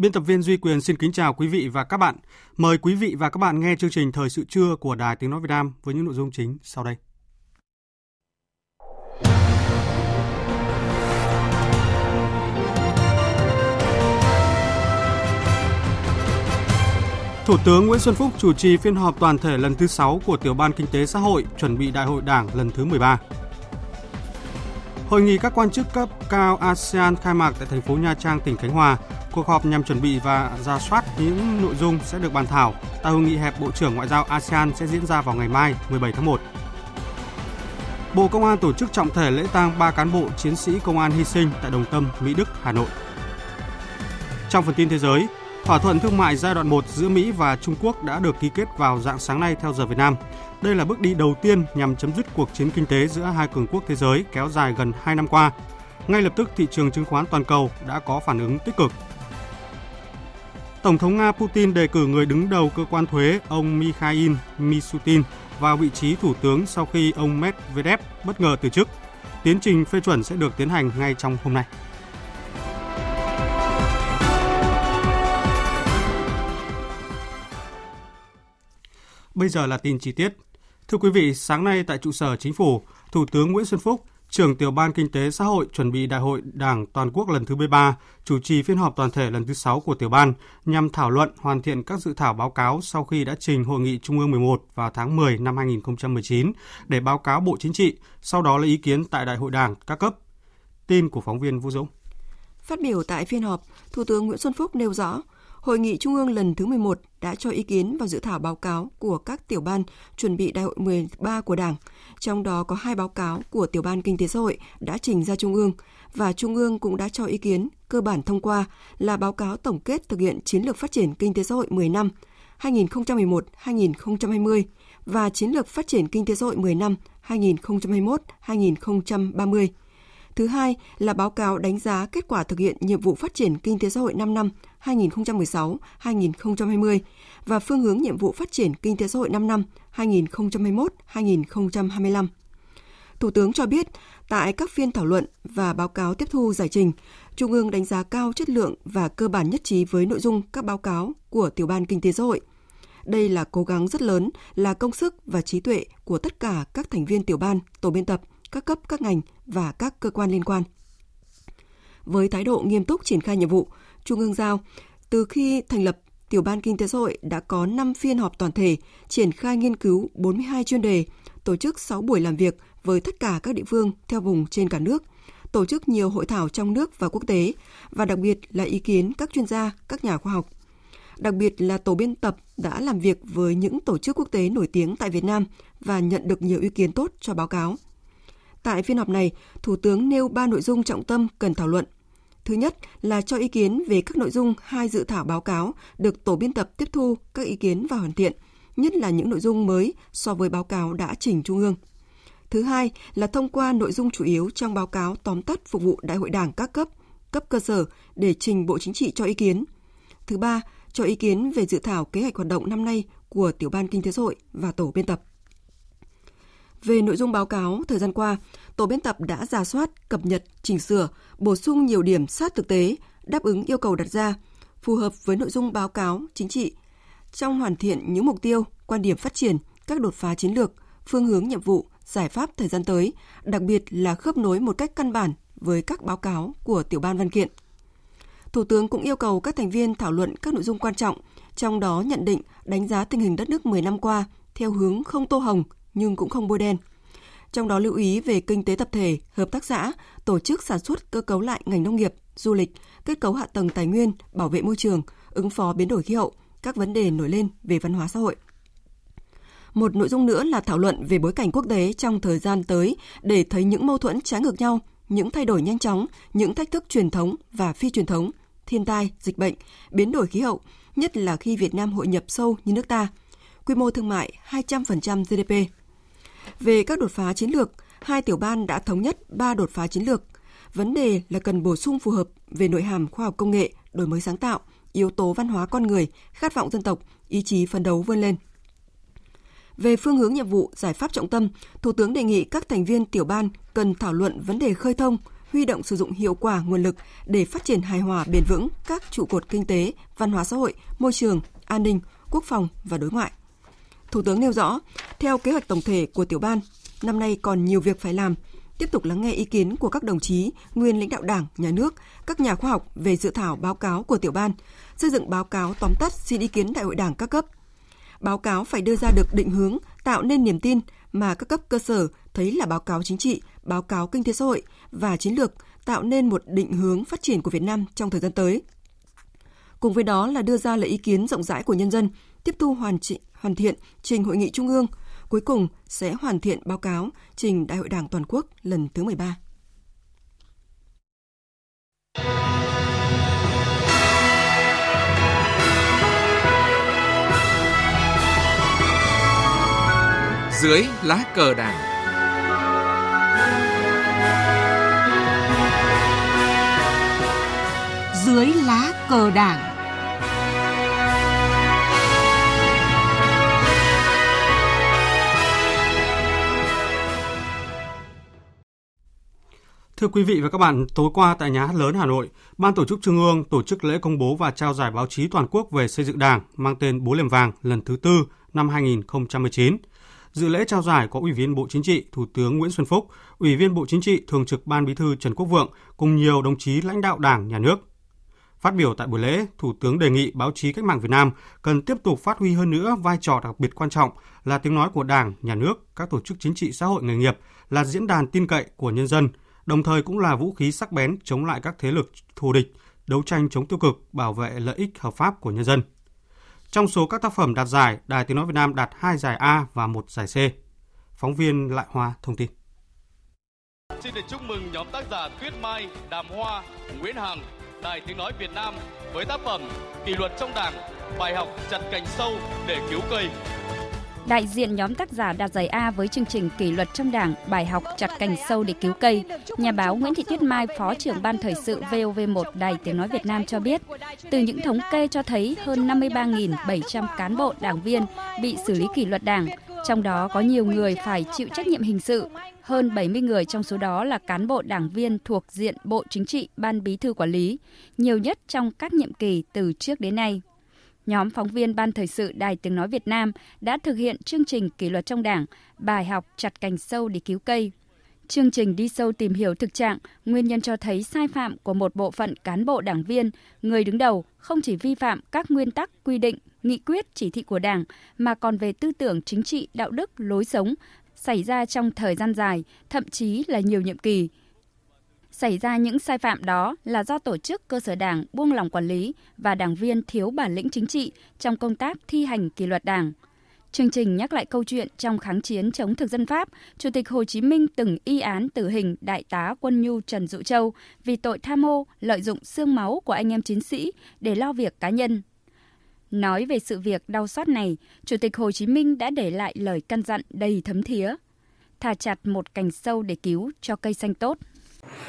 Biên tập viên Duy Quyền xin kính chào quý vị và các bạn. Mời quý vị và các bạn nghe chương trình Thời sự trưa của Đài Tiếng Nói Việt Nam với những nội dung chính sau đây. Thủ tướng Nguyễn Xuân Phúc chủ trì phiên họp toàn thể lần thứ 6 của Tiểu ban Kinh tế Xã hội chuẩn bị Đại hội Đảng lần thứ 13. Hội nghị các quan chức cấp cao ASEAN khai mạc tại thành phố Nha Trang, tỉnh Khánh Hòa. Cuộc họp nhằm chuẩn bị và ra soát những nội dung sẽ được bàn thảo tại hội nghị hẹp Bộ trưởng Ngoại giao ASEAN sẽ diễn ra vào ngày mai 17 tháng 1. Bộ Công an tổ chức trọng thể lễ tang 3 cán bộ chiến sĩ công an hy sinh tại Đồng Tâm, Mỹ Đức, Hà Nội. Trong phần tin thế giới, thỏa thuận thương mại giai đoạn 1 giữa Mỹ và Trung Quốc đã được ký kết vào dạng sáng nay theo giờ Việt Nam. Đây là bước đi đầu tiên nhằm chấm dứt cuộc chiến kinh tế giữa hai cường quốc thế giới kéo dài gần 2 năm qua. Ngay lập tức thị trường chứng khoán toàn cầu đã có phản ứng tích cực. Tổng thống Nga Putin đề cử người đứng đầu cơ quan thuế ông Mikhail Misutin vào vị trí thủ tướng sau khi ông Medvedev bất ngờ từ chức. Tiến trình phê chuẩn sẽ được tiến hành ngay trong hôm nay. Bây giờ là tin chi tiết. Thưa quý vị, sáng nay tại trụ sở chính phủ, Thủ tướng Nguyễn Xuân Phúc, trưởng tiểu ban kinh tế xã hội chuẩn bị đại hội Đảng toàn quốc lần thứ 13, chủ trì phiên họp toàn thể lần thứ 6 của tiểu ban nhằm thảo luận hoàn thiện các dự thảo báo cáo sau khi đã trình hội nghị Trung ương 11 vào tháng 10 năm 2019 để báo cáo Bộ Chính trị, sau đó lấy ý kiến tại đại hội Đảng các cấp. Tin của phóng viên Vũ Dũng. Phát biểu tại phiên họp, Thủ tướng Nguyễn Xuân Phúc nêu rõ, Hội nghị Trung ương lần thứ 11 đã cho ý kiến vào dự thảo báo cáo của các tiểu ban chuẩn bị đại hội 13 của Đảng, trong đó có hai báo cáo của tiểu ban Kinh tế xã hội đã trình ra Trung ương và Trung ương cũng đã cho ý kiến cơ bản thông qua là báo cáo tổng kết thực hiện chiến lược phát triển kinh tế xã hội 10 năm 2011-2020 và chiến lược phát triển kinh tế xã hội 10 năm 2021-2030. Thứ hai là báo cáo đánh giá kết quả thực hiện nhiệm vụ phát triển kinh tế xã hội 5 năm 2016-2020 và phương hướng nhiệm vụ phát triển kinh tế xã hội 5 năm 2021-2025. Thủ tướng cho biết, tại các phiên thảo luận và báo cáo tiếp thu giải trình, Trung ương đánh giá cao chất lượng và cơ bản nhất trí với nội dung các báo cáo của Tiểu ban Kinh tế xã hội. Đây là cố gắng rất lớn, là công sức và trí tuệ của tất cả các thành viên tiểu ban, tổ biên tập, các cấp, các ngành và các cơ quan liên quan. Với thái độ nghiêm túc triển khai nhiệm vụ, Trung ương giao, từ khi thành lập Tiểu ban Kinh tế xã hội đã có 5 phiên họp toàn thể, triển khai nghiên cứu 42 chuyên đề, tổ chức 6 buổi làm việc với tất cả các địa phương theo vùng trên cả nước, tổ chức nhiều hội thảo trong nước và quốc tế và đặc biệt là ý kiến các chuyên gia, các nhà khoa học. Đặc biệt là tổ biên tập đã làm việc với những tổ chức quốc tế nổi tiếng tại Việt Nam và nhận được nhiều ý kiến tốt cho báo cáo. Tại phiên họp này, Thủ tướng nêu ba nội dung trọng tâm cần thảo luận. Thứ nhất là cho ý kiến về các nội dung hai dự thảo báo cáo được tổ biên tập tiếp thu các ý kiến và hoàn thiện, nhất là những nội dung mới so với báo cáo đã trình Trung ương. Thứ hai là thông qua nội dung chủ yếu trong báo cáo tóm tắt phục vụ Đại hội Đảng các cấp, cấp cơ sở để trình Bộ Chính trị cho ý kiến. Thứ ba, cho ý kiến về dự thảo kế hoạch hoạt động năm nay của Tiểu ban Kinh tế xã hội và tổ biên tập. Về nội dung báo cáo, thời gian qua, tổ biên tập đã giả soát, cập nhật, chỉnh sửa, bổ sung nhiều điểm sát thực tế, đáp ứng yêu cầu đặt ra, phù hợp với nội dung báo cáo chính trị, trong hoàn thiện những mục tiêu, quan điểm phát triển, các đột phá chiến lược, phương hướng nhiệm vụ, giải pháp thời gian tới, đặc biệt là khớp nối một cách căn bản với các báo cáo của tiểu ban văn kiện. Thủ tướng cũng yêu cầu các thành viên thảo luận các nội dung quan trọng, trong đó nhận định, đánh giá tình hình đất nước 10 năm qua theo hướng không tô hồng nhưng cũng không bôi đen. trong đó lưu ý về kinh tế tập thể, hợp tác xã, tổ chức sản xuất cơ cấu lại ngành nông nghiệp, du lịch, kết cấu hạ tầng tài nguyên, bảo vệ môi trường, ứng phó biến đổi khí hậu, các vấn đề nổi lên về văn hóa xã hội. Một nội dung nữa là thảo luận về bối cảnh quốc tế trong thời gian tới để thấy những mâu thuẫn trái ngược nhau, những thay đổi nhanh chóng, những thách thức truyền thống và phi truyền thống, thiên tai, dịch bệnh, biến đổi khí hậu, nhất là khi Việt Nam hội nhập sâu như nước ta. Quy mô thương mại 200% GDP. Về các đột phá chiến lược, hai tiểu ban đã thống nhất ba đột phá chiến lược. Vấn đề là cần bổ sung phù hợp về nội hàm khoa học công nghệ, đổi mới sáng tạo, yếu tố văn hóa con người, khát vọng dân tộc, ý chí phấn đấu vươn lên. Về phương hướng nhiệm vụ, giải pháp trọng tâm, Thủ tướng đề nghị các thành viên tiểu ban cần thảo luận vấn đề khơi thông, huy động sử dụng hiệu quả nguồn lực để phát triển hài hòa bền vững các trụ cột kinh tế, văn hóa xã hội, môi trường, an ninh, quốc phòng và đối ngoại. Thủ tướng nêu rõ, theo kế hoạch tổng thể của tiểu ban, năm nay còn nhiều việc phải làm, tiếp tục lắng nghe ý kiến của các đồng chí, nguyên lãnh đạo Đảng, Nhà nước, các nhà khoa học về dự thảo báo cáo của tiểu ban, xây dựng báo cáo tóm tắt xin ý kiến Đại hội Đảng các cấp. Báo cáo phải đưa ra được định hướng, tạo nên niềm tin mà các cấp cơ sở thấy là báo cáo chính trị, báo cáo kinh tế xã hội và chiến lược tạo nên một định hướng phát triển của Việt Nam trong thời gian tới. Cùng với đó là đưa ra lời ý kiến rộng rãi của nhân dân, tiếp thu hoàn, chỉnh hoàn thiện trình hội nghị trung ương, cuối cùng sẽ hoàn thiện báo cáo trình Đại hội Đảng toàn quốc lần thứ 13. Dưới lá cờ Đảng Dưới lá cờ Đảng Thưa quý vị và các bạn, tối qua tại Nhà hát lớn Hà Nội, Ban Tổ chức Trung ương tổ chức lễ công bố và trao giải báo chí toàn quốc về xây dựng Đảng mang tên Bố Liềm Vàng lần thứ tư năm 2019. Dự lễ trao giải có Ủy viên Bộ Chính trị, Thủ tướng Nguyễn Xuân Phúc, Ủy viên Bộ Chính trị, Thường trực Ban Bí thư Trần Quốc Vượng cùng nhiều đồng chí lãnh đạo Đảng, Nhà nước. Phát biểu tại buổi lễ, Thủ tướng đề nghị báo chí cách mạng Việt Nam cần tiếp tục phát huy hơn nữa vai trò đặc biệt quan trọng là tiếng nói của Đảng, Nhà nước, các tổ chức chính trị xã hội nghề nghiệp, là diễn đàn tin cậy của nhân dân – đồng thời cũng là vũ khí sắc bén chống lại các thế lực thù địch, đấu tranh chống tiêu cực, bảo vệ lợi ích hợp pháp của nhân dân. Trong số các tác phẩm đạt giải, Đài Tiếng Nói Việt Nam đạt 2 giải A và 1 giải C. Phóng viên Lại Hoa thông tin. Xin được chúc mừng nhóm tác giả Tuyết Mai, Đàm Hoa, Nguyễn Hằng, Đài Tiếng Nói Việt Nam với tác phẩm Kỷ luật trong Đảng, bài học chặt cành sâu để cứu cây Đại diện nhóm tác giả đạt giải A với chương trình Kỷ luật trong Đảng, bài học chặt cành sâu để cứu cây. Nhà báo Nguyễn Thị Tuyết Mai, Phó trưởng ban thời sự VOV1 Đài Tiếng Nói Việt Nam cho biết, từ những thống kê cho thấy hơn 53.700 cán bộ đảng viên bị xử lý kỷ luật đảng, trong đó có nhiều người phải chịu trách nhiệm hình sự. Hơn 70 người trong số đó là cán bộ đảng viên thuộc diện Bộ Chính trị, Ban Bí thư Quản lý, nhiều nhất trong các nhiệm kỳ từ trước đến nay nhóm phóng viên Ban Thời sự Đài Tiếng Nói Việt Nam đã thực hiện chương trình kỷ luật trong đảng, bài học chặt cành sâu để cứu cây. Chương trình đi sâu tìm hiểu thực trạng, nguyên nhân cho thấy sai phạm của một bộ phận cán bộ đảng viên, người đứng đầu không chỉ vi phạm các nguyên tắc, quy định, nghị quyết, chỉ thị của Đảng mà còn về tư tưởng chính trị, đạo đức, lối sống xảy ra trong thời gian dài, thậm chí là nhiều nhiệm kỳ, Xảy ra những sai phạm đó là do tổ chức cơ sở đảng buông lỏng quản lý và đảng viên thiếu bản lĩnh chính trị trong công tác thi hành kỷ luật đảng. Chương trình nhắc lại câu chuyện trong kháng chiến chống thực dân Pháp, Chủ tịch Hồ Chí Minh từng y án tử hình Đại tá Quân Nhu Trần Dụ Châu vì tội tham ô lợi dụng xương máu của anh em chiến sĩ để lo việc cá nhân. Nói về sự việc đau xót này, Chủ tịch Hồ Chí Minh đã để lại lời căn dặn đầy thấm thía. Thả chặt một cành sâu để cứu cho cây xanh tốt.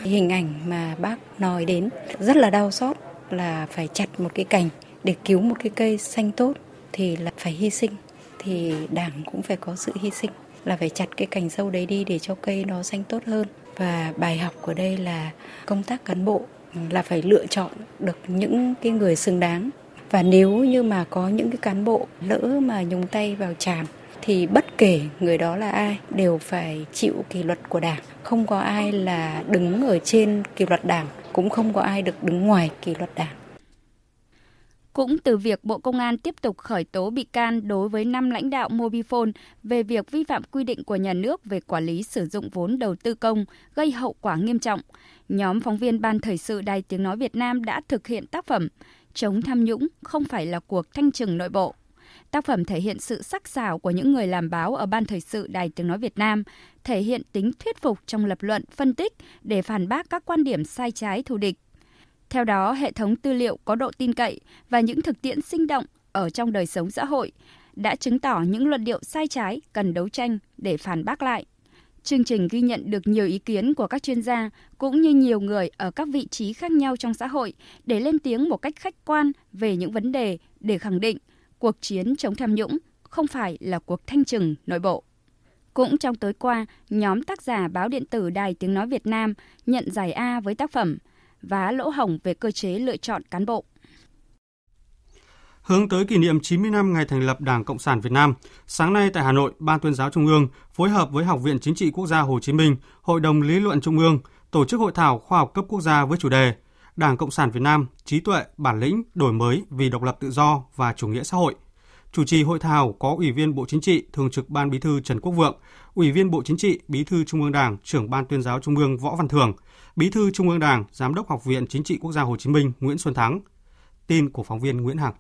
Hình ảnh mà bác nói đến rất là đau xót là phải chặt một cái cành để cứu một cái cây xanh tốt thì là phải hy sinh. Thì đảng cũng phải có sự hy sinh là phải chặt cái cành sâu đấy đi để cho cây nó xanh tốt hơn. Và bài học của đây là công tác cán bộ là phải lựa chọn được những cái người xứng đáng. Và nếu như mà có những cái cán bộ lỡ mà nhúng tay vào chàm thì bất kể người đó là ai đều phải chịu kỷ luật của đảng không có ai là đứng ở trên kỷ luật đảng cũng không có ai được đứng ngoài kỷ luật đảng Cũng từ việc Bộ Công an tiếp tục khởi tố bị can đối với 5 lãnh đạo Mobifone về việc vi phạm quy định của nhà nước về quản lý sử dụng vốn đầu tư công gây hậu quả nghiêm trọng, nhóm phóng viên Ban Thời sự Đài Tiếng Nói Việt Nam đã thực hiện tác phẩm Chống tham nhũng không phải là cuộc thanh trừng nội bộ. Tác phẩm thể hiện sự sắc sảo của những người làm báo ở Ban Thời sự Đài Tiếng Nói Việt Nam, thể hiện tính thuyết phục trong lập luận, phân tích để phản bác các quan điểm sai trái thù địch. Theo đó, hệ thống tư liệu có độ tin cậy và những thực tiễn sinh động ở trong đời sống xã hội đã chứng tỏ những luận điệu sai trái cần đấu tranh để phản bác lại. Chương trình ghi nhận được nhiều ý kiến của các chuyên gia cũng như nhiều người ở các vị trí khác nhau trong xã hội để lên tiếng một cách khách quan về những vấn đề để khẳng định cuộc chiến chống tham nhũng không phải là cuộc thanh trừng nội bộ. Cũng trong tối qua, nhóm tác giả báo điện tử Đài Tiếng Nói Việt Nam nhận giải A với tác phẩm Vá lỗ hổng về cơ chế lựa chọn cán bộ. Hướng tới kỷ niệm 90 năm ngày thành lập Đảng Cộng sản Việt Nam, sáng nay tại Hà Nội, Ban tuyên giáo Trung ương phối hợp với Học viện Chính trị Quốc gia Hồ Chí Minh, Hội đồng Lý luận Trung ương tổ chức hội thảo khoa học cấp quốc gia với chủ đề Đảng Cộng sản Việt Nam, trí tuệ, bản lĩnh, đổi mới vì độc lập tự do và chủ nghĩa xã hội. Chủ trì hội thảo có Ủy viên Bộ Chính trị, Thường trực Ban Bí thư Trần Quốc Vượng, Ủy viên Bộ Chính trị, Bí thư Trung ương Đảng, Trưởng Ban Tuyên giáo Trung ương Võ Văn Thưởng, Bí thư Trung ương Đảng, Giám đốc Học viện Chính trị Quốc gia Hồ Chí Minh Nguyễn Xuân Thắng. Tin của phóng viên Nguyễn Hằng.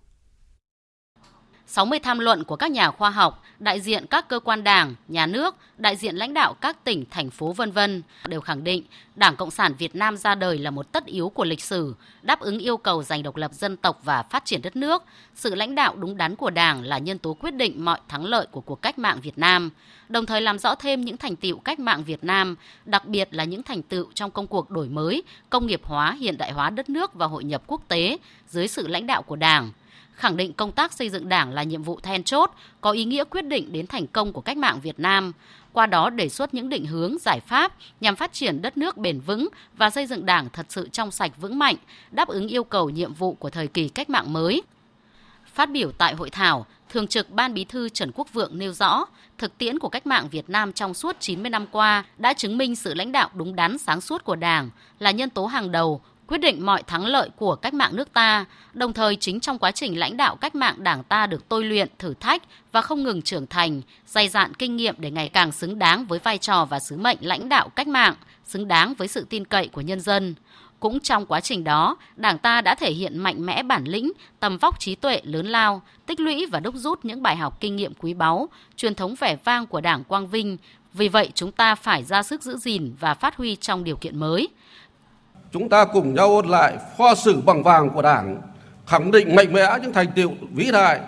60 tham luận của các nhà khoa học, đại diện các cơ quan đảng, nhà nước, đại diện lãnh đạo các tỉnh, thành phố vân vân đều khẳng định Đảng Cộng sản Việt Nam ra đời là một tất yếu của lịch sử, đáp ứng yêu cầu giành độc lập dân tộc và phát triển đất nước. Sự lãnh đạo đúng đắn của Đảng là nhân tố quyết định mọi thắng lợi của cuộc cách mạng Việt Nam, đồng thời làm rõ thêm những thành tựu cách mạng Việt Nam, đặc biệt là những thành tựu trong công cuộc đổi mới, công nghiệp hóa, hiện đại hóa đất nước và hội nhập quốc tế dưới sự lãnh đạo của Đảng khẳng định công tác xây dựng Đảng là nhiệm vụ then chốt, có ý nghĩa quyết định đến thành công của cách mạng Việt Nam. Qua đó đề xuất những định hướng, giải pháp nhằm phát triển đất nước bền vững và xây dựng Đảng thật sự trong sạch vững mạnh, đáp ứng yêu cầu nhiệm vụ của thời kỳ cách mạng mới. Phát biểu tại hội thảo, Thường trực Ban Bí thư Trần Quốc Vượng nêu rõ, thực tiễn của cách mạng Việt Nam trong suốt 90 năm qua đã chứng minh sự lãnh đạo đúng đắn sáng suốt của Đảng là nhân tố hàng đầu quyết định mọi thắng lợi của cách mạng nước ta, đồng thời chính trong quá trình lãnh đạo cách mạng Đảng ta được tôi luyện, thử thách và không ngừng trưởng thành, dày dạn kinh nghiệm để ngày càng xứng đáng với vai trò và sứ mệnh lãnh đạo cách mạng, xứng đáng với sự tin cậy của nhân dân. Cũng trong quá trình đó, Đảng ta đã thể hiện mạnh mẽ bản lĩnh, tầm vóc trí tuệ lớn lao, tích lũy và đúc rút những bài học kinh nghiệm quý báu, truyền thống vẻ vang của Đảng Quang Vinh. Vì vậy, chúng ta phải ra sức giữ gìn và phát huy trong điều kiện mới chúng ta cùng nhau ôn lại kho sử bằng vàng của Đảng, khẳng định mạnh mẽ những thành tiệu vĩ đại,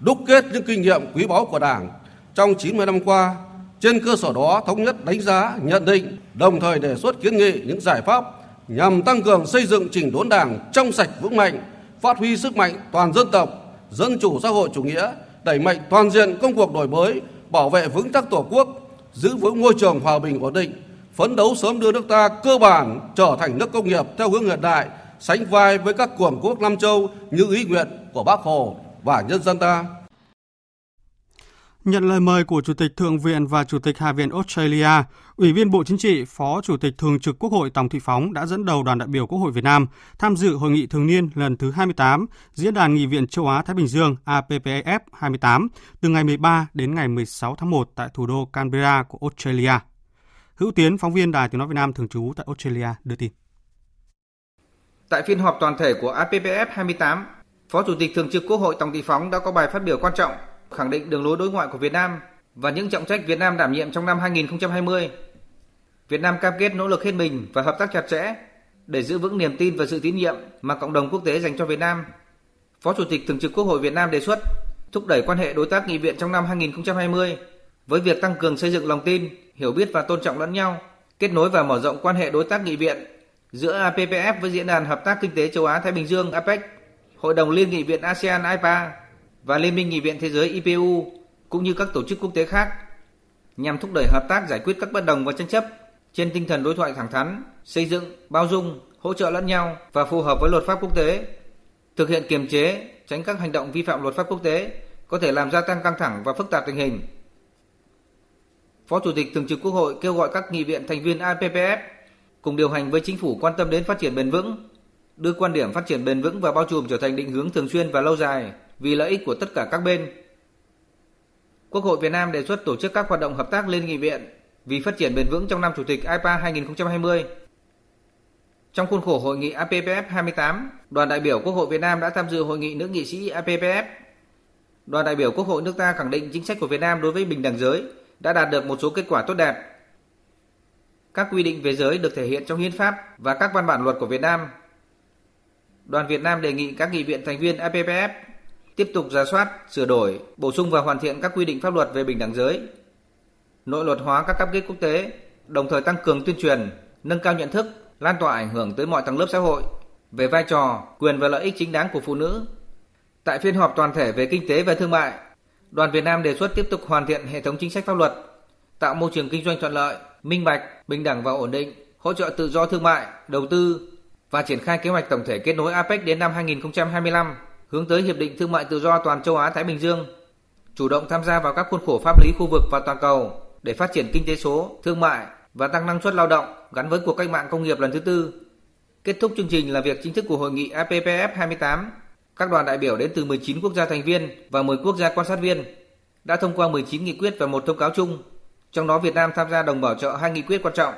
đúc kết những kinh nghiệm quý báu của Đảng trong 90 năm qua. Trên cơ sở đó thống nhất đánh giá, nhận định, đồng thời đề xuất kiến nghị những giải pháp nhằm tăng cường xây dựng chỉnh đốn Đảng trong sạch vững mạnh, phát huy sức mạnh toàn dân tộc, dân chủ xã hội chủ nghĩa, đẩy mạnh toàn diện công cuộc đổi mới, bảo vệ vững chắc Tổ quốc, giữ vững môi trường hòa bình ổn định, phấn đấu sớm đưa nước ta cơ bản trở thành nước công nghiệp theo hướng hiện đại, sánh vai với các cường quốc Nam Châu như ý nguyện của Bác Hồ và nhân dân ta. Nhận lời mời của Chủ tịch Thượng viện và Chủ tịch Hạ viện Australia, Ủy viên Bộ Chính trị, Phó Chủ tịch Thường trực Quốc hội Tòng Thị Phóng đã dẫn đầu đoàn đại biểu Quốc hội Việt Nam tham dự hội nghị thường niên lần thứ 28 Diễn đàn Nghị viện châu Á Thái Bình Dương APPF 28 từ ngày 13 đến ngày 16 tháng 1 tại thủ đô Canberra của Australia. Hữu Tiến, phóng viên Đài Tiếng Nói Việt Nam thường trú tại Australia đưa tin. Tại phiên họp toàn thể của APPF 28, Phó Chủ tịch Thường trực Quốc hội Tòng Thị Phóng đã có bài phát biểu quan trọng, khẳng định đường lối đối ngoại của Việt Nam và những trọng trách Việt Nam đảm nhiệm trong năm 2020. Việt Nam cam kết nỗ lực hết mình và hợp tác chặt chẽ để giữ vững niềm tin và sự tín nhiệm mà cộng đồng quốc tế dành cho Việt Nam. Phó Chủ tịch Thường trực Quốc hội Việt Nam đề xuất thúc đẩy quan hệ đối tác nghị viện trong năm 2020 với việc tăng cường xây dựng lòng tin, hiểu biết và tôn trọng lẫn nhau, kết nối và mở rộng quan hệ đối tác nghị viện. Giữa APPF với Diễn đàn Hợp tác Kinh tế Châu Á Thái Bình Dương APEC, Hội đồng Liên nghị viện ASEAN IPA và Liên minh nghị viện thế giới IPU cũng như các tổ chức quốc tế khác nhằm thúc đẩy hợp tác giải quyết các bất đồng và tranh chấp trên tinh thần đối thoại thẳng thắn, xây dựng, bao dung, hỗ trợ lẫn nhau và phù hợp với luật pháp quốc tế, thực hiện kiềm chế, tránh các hành động vi phạm luật pháp quốc tế có thể làm gia tăng căng thẳng và phức tạp tình hình. Phó Chủ tịch Thường trực Quốc hội kêu gọi các nghị viện thành viên IPPF cùng điều hành với chính phủ quan tâm đến phát triển bền vững, đưa quan điểm phát triển bền vững và bao trùm trở thành định hướng thường xuyên và lâu dài vì lợi ích của tất cả các bên. Quốc hội Việt Nam đề xuất tổ chức các hoạt động hợp tác liên nghị viện vì phát triển bền vững trong năm Chủ tịch IPA 2020. Trong khuôn khổ hội nghị APPF 28, đoàn đại biểu Quốc hội Việt Nam đã tham dự hội nghị nữ nghị sĩ APPF. Đoàn đại biểu Quốc hội nước ta khẳng định chính sách của Việt Nam đối với bình đẳng giới đã đạt được một số kết quả tốt đẹp. Các quy định về giới được thể hiện trong hiến pháp và các văn bản luật của Việt Nam. Đoàn Việt Nam đề nghị các nghị viện thành viên APPF tiếp tục ra soát, sửa đổi, bổ sung và hoàn thiện các quy định pháp luật về bình đẳng giới, nội luật hóa các cam kết quốc tế, đồng thời tăng cường tuyên truyền, nâng cao nhận thức, lan tỏa ảnh hưởng tới mọi tầng lớp xã hội về vai trò, quyền và lợi ích chính đáng của phụ nữ. Tại phiên họp toàn thể về kinh tế và thương mại, Đoàn Việt Nam đề xuất tiếp tục hoàn thiện hệ thống chính sách pháp luật, tạo môi trường kinh doanh thuận lợi, minh bạch, bình đẳng và ổn định, hỗ trợ tự do thương mại, đầu tư và triển khai kế hoạch tổng thể kết nối APEC đến năm 2025, hướng tới hiệp định thương mại tự do toàn châu Á Thái Bình Dương, chủ động tham gia vào các khuôn khổ pháp lý khu vực và toàn cầu để phát triển kinh tế số, thương mại và tăng năng suất lao động gắn với cuộc cách mạng công nghiệp lần thứ tư. Kết thúc chương trình là việc chính thức của hội nghị APPF 28 các đoàn đại biểu đến từ 19 quốc gia thành viên và 10 quốc gia quan sát viên đã thông qua 19 nghị quyết và một thông cáo chung. Trong đó Việt Nam tham gia đồng bảo trợ hai nghị quyết quan trọng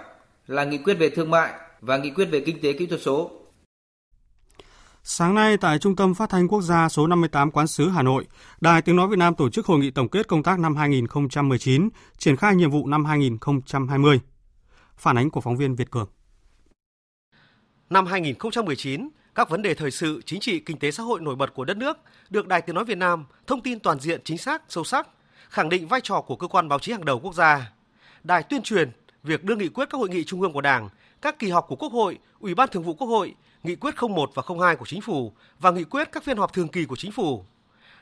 là nghị quyết về thương mại và nghị quyết về kinh tế kỹ thuật số. Sáng nay tại Trung tâm Phát thanh Quốc gia số 58 Quán sứ Hà Nội, Đài Tiếng Nói Việt Nam tổ chức hội nghị tổng kết công tác năm 2019, triển khai nhiệm vụ năm 2020. Phản ánh của phóng viên Việt Cường. Năm 2019, các vấn đề thời sự, chính trị, kinh tế xã hội nổi bật của đất nước được Đài Tiếng nói Việt Nam thông tin toàn diện, chính xác, sâu sắc, khẳng định vai trò của cơ quan báo chí hàng đầu quốc gia. Đài tuyên truyền việc đưa nghị quyết các hội nghị trung ương của Đảng, các kỳ họp của Quốc hội, Ủy ban Thường vụ Quốc hội, nghị quyết 01 và 02 của Chính phủ và nghị quyết các phiên họp thường kỳ của Chính phủ.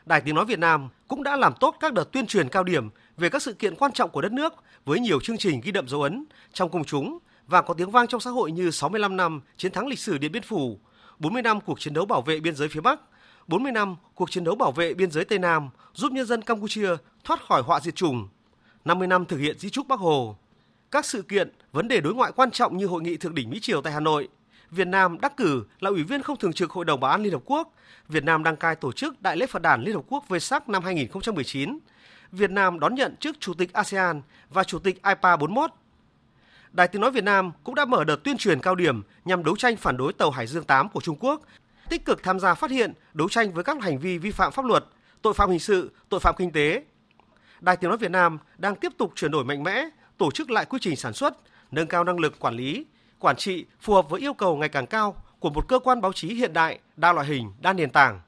Đài Tiếng nói Việt Nam cũng đã làm tốt các đợt tuyên truyền cao điểm về các sự kiện quan trọng của đất nước với nhiều chương trình ghi đậm dấu ấn trong công chúng và có tiếng vang trong xã hội như 65 năm chiến thắng lịch sử Điện Biên Phủ, 40 năm cuộc chiến đấu bảo vệ biên giới phía Bắc, 40 năm cuộc chiến đấu bảo vệ biên giới Tây Nam giúp nhân dân Campuchia thoát khỏi họa diệt chủng, 50 năm thực hiện di trúc Bắc Hồ. Các sự kiện, vấn đề đối ngoại quan trọng như hội nghị thượng đỉnh Mỹ Triều tại Hà Nội, Việt Nam đắc cử là ủy viên không thường trực Hội đồng Bảo an Liên Hợp Quốc, Việt Nam đăng cai tổ chức Đại lễ Phật đàn Liên Hợp Quốc Vesak năm 2019, Việt Nam đón nhận chức Chủ tịch ASEAN và Chủ tịch IPA 41 Đài Tiếng Nói Việt Nam cũng đã mở đợt tuyên truyền cao điểm nhằm đấu tranh phản đối tàu Hải Dương 8 của Trung Quốc, tích cực tham gia phát hiện, đấu tranh với các hành vi vi phạm pháp luật, tội phạm hình sự, tội phạm kinh tế. Đài Tiếng Nói Việt Nam đang tiếp tục chuyển đổi mạnh mẽ, tổ chức lại quy trình sản xuất, nâng cao năng lực quản lý, quản trị phù hợp với yêu cầu ngày càng cao của một cơ quan báo chí hiện đại, đa loại hình, đa nền tảng.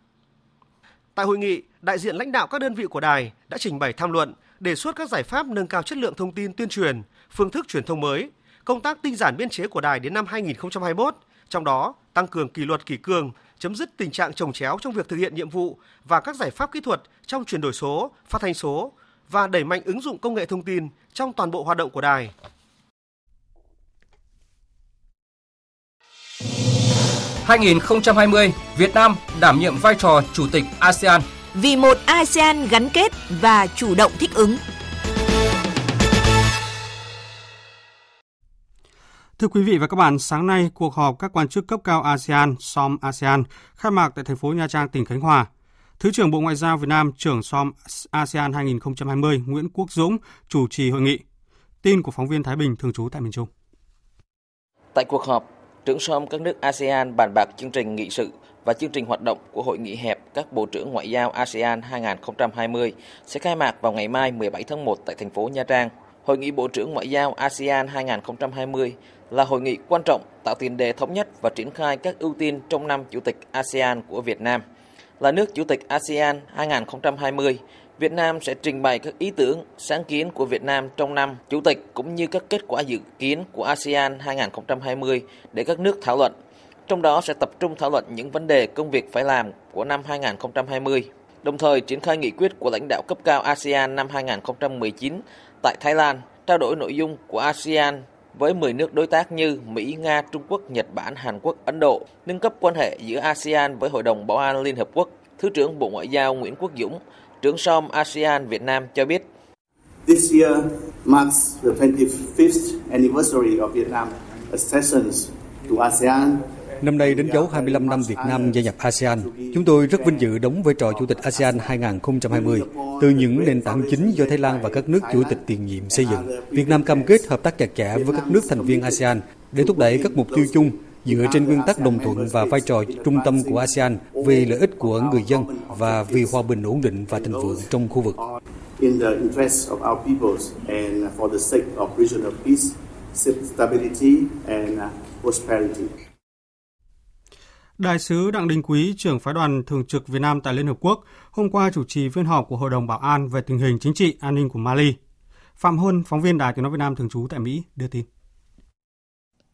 Tại hội nghị, đại diện lãnh đạo các đơn vị của đài đã trình bày tham luận, đề xuất các giải pháp nâng cao chất lượng thông tin tuyên truyền, phương thức truyền thông mới, công tác tinh giản biên chế của đài đến năm 2021, trong đó tăng cường kỷ luật kỷ cương, chấm dứt tình trạng trồng chéo trong việc thực hiện nhiệm vụ và các giải pháp kỹ thuật trong chuyển đổi số, phát thanh số và đẩy mạnh ứng dụng công nghệ thông tin trong toàn bộ hoạt động của đài. ...2020, Việt Nam đảm nhiệm vai trò Chủ tịch ASEAN. Vì một ASEAN gắn kết và chủ động thích ứng. Thưa quý vị và các bạn, sáng nay cuộc họp các quan chức cấp cao ASEAN, SOM ASEAN khai mạc tại thành phố Nha Trang, tỉnh Khánh Hòa. Thứ trưởng Bộ Ngoại giao Việt Nam, trưởng SOM ASEAN 2020 Nguyễn Quốc Dũng chủ trì hội nghị. Tin của phóng viên Thái Bình thường trú tại miền Trung. Tại cuộc họp, trưởng SOM các nước ASEAN bàn bạc chương trình nghị sự và chương trình hoạt động của Hội nghị hẹp các Bộ trưởng Ngoại giao ASEAN 2020 sẽ khai mạc vào ngày mai 17 tháng 1 tại thành phố Nha Trang. Hội nghị Bộ trưởng Ngoại giao ASEAN 2020 là hội nghị quan trọng tạo tiền đề thống nhất và triển khai các ưu tiên trong năm Chủ tịch ASEAN của Việt Nam. Là nước Chủ tịch ASEAN 2020, Việt Nam sẽ trình bày các ý tưởng, sáng kiến của Việt Nam trong năm Chủ tịch cũng như các kết quả dự kiến của ASEAN 2020 để các nước thảo luận. Trong đó sẽ tập trung thảo luận những vấn đề công việc phải làm của năm 2020, đồng thời triển khai nghị quyết của lãnh đạo cấp cao ASEAN năm 2019 tại Thái Lan, trao đổi nội dung của ASEAN với 10 nước đối tác như Mỹ, Nga, Trung Quốc, Nhật Bản, Hàn Quốc, Ấn Độ, nâng cấp quan hệ giữa ASEAN với Hội đồng Bảo an Liên Hợp Quốc. Thứ trưởng Bộ Ngoại giao Nguyễn Quốc Dũng, trưởng SOM ASEAN Việt Nam cho biết. This year marks the 25th anniversary of Vietnam accession to ASEAN Năm nay đánh dấu 25 năm Việt Nam gia nhập ASEAN. Chúng tôi rất vinh dự đóng vai trò Chủ tịch ASEAN 2020 từ những nền tảng chính do Thái Lan và các nước chủ tịch tiền nhiệm xây dựng. Việt Nam cam kết hợp tác chặt chẽ với các nước thành viên ASEAN để thúc đẩy các mục tiêu chung dựa trên nguyên tắc đồng thuận và vai trò trung tâm của ASEAN vì lợi ích của người dân và vì hòa bình ổn định và thịnh vượng trong khu vực. in the interest of our peoples and for the sake of regional peace, stability and prosperity. Đại sứ Đặng Đình Quý, trưởng phái đoàn thường trực Việt Nam tại Liên Hợp Quốc, hôm qua chủ trì phiên họp của Hội đồng Bảo an về tình hình chính trị, an ninh của Mali. Phạm Huân, phóng viên Đài Tiếng Nói Việt Nam thường trú tại Mỹ, đưa tin.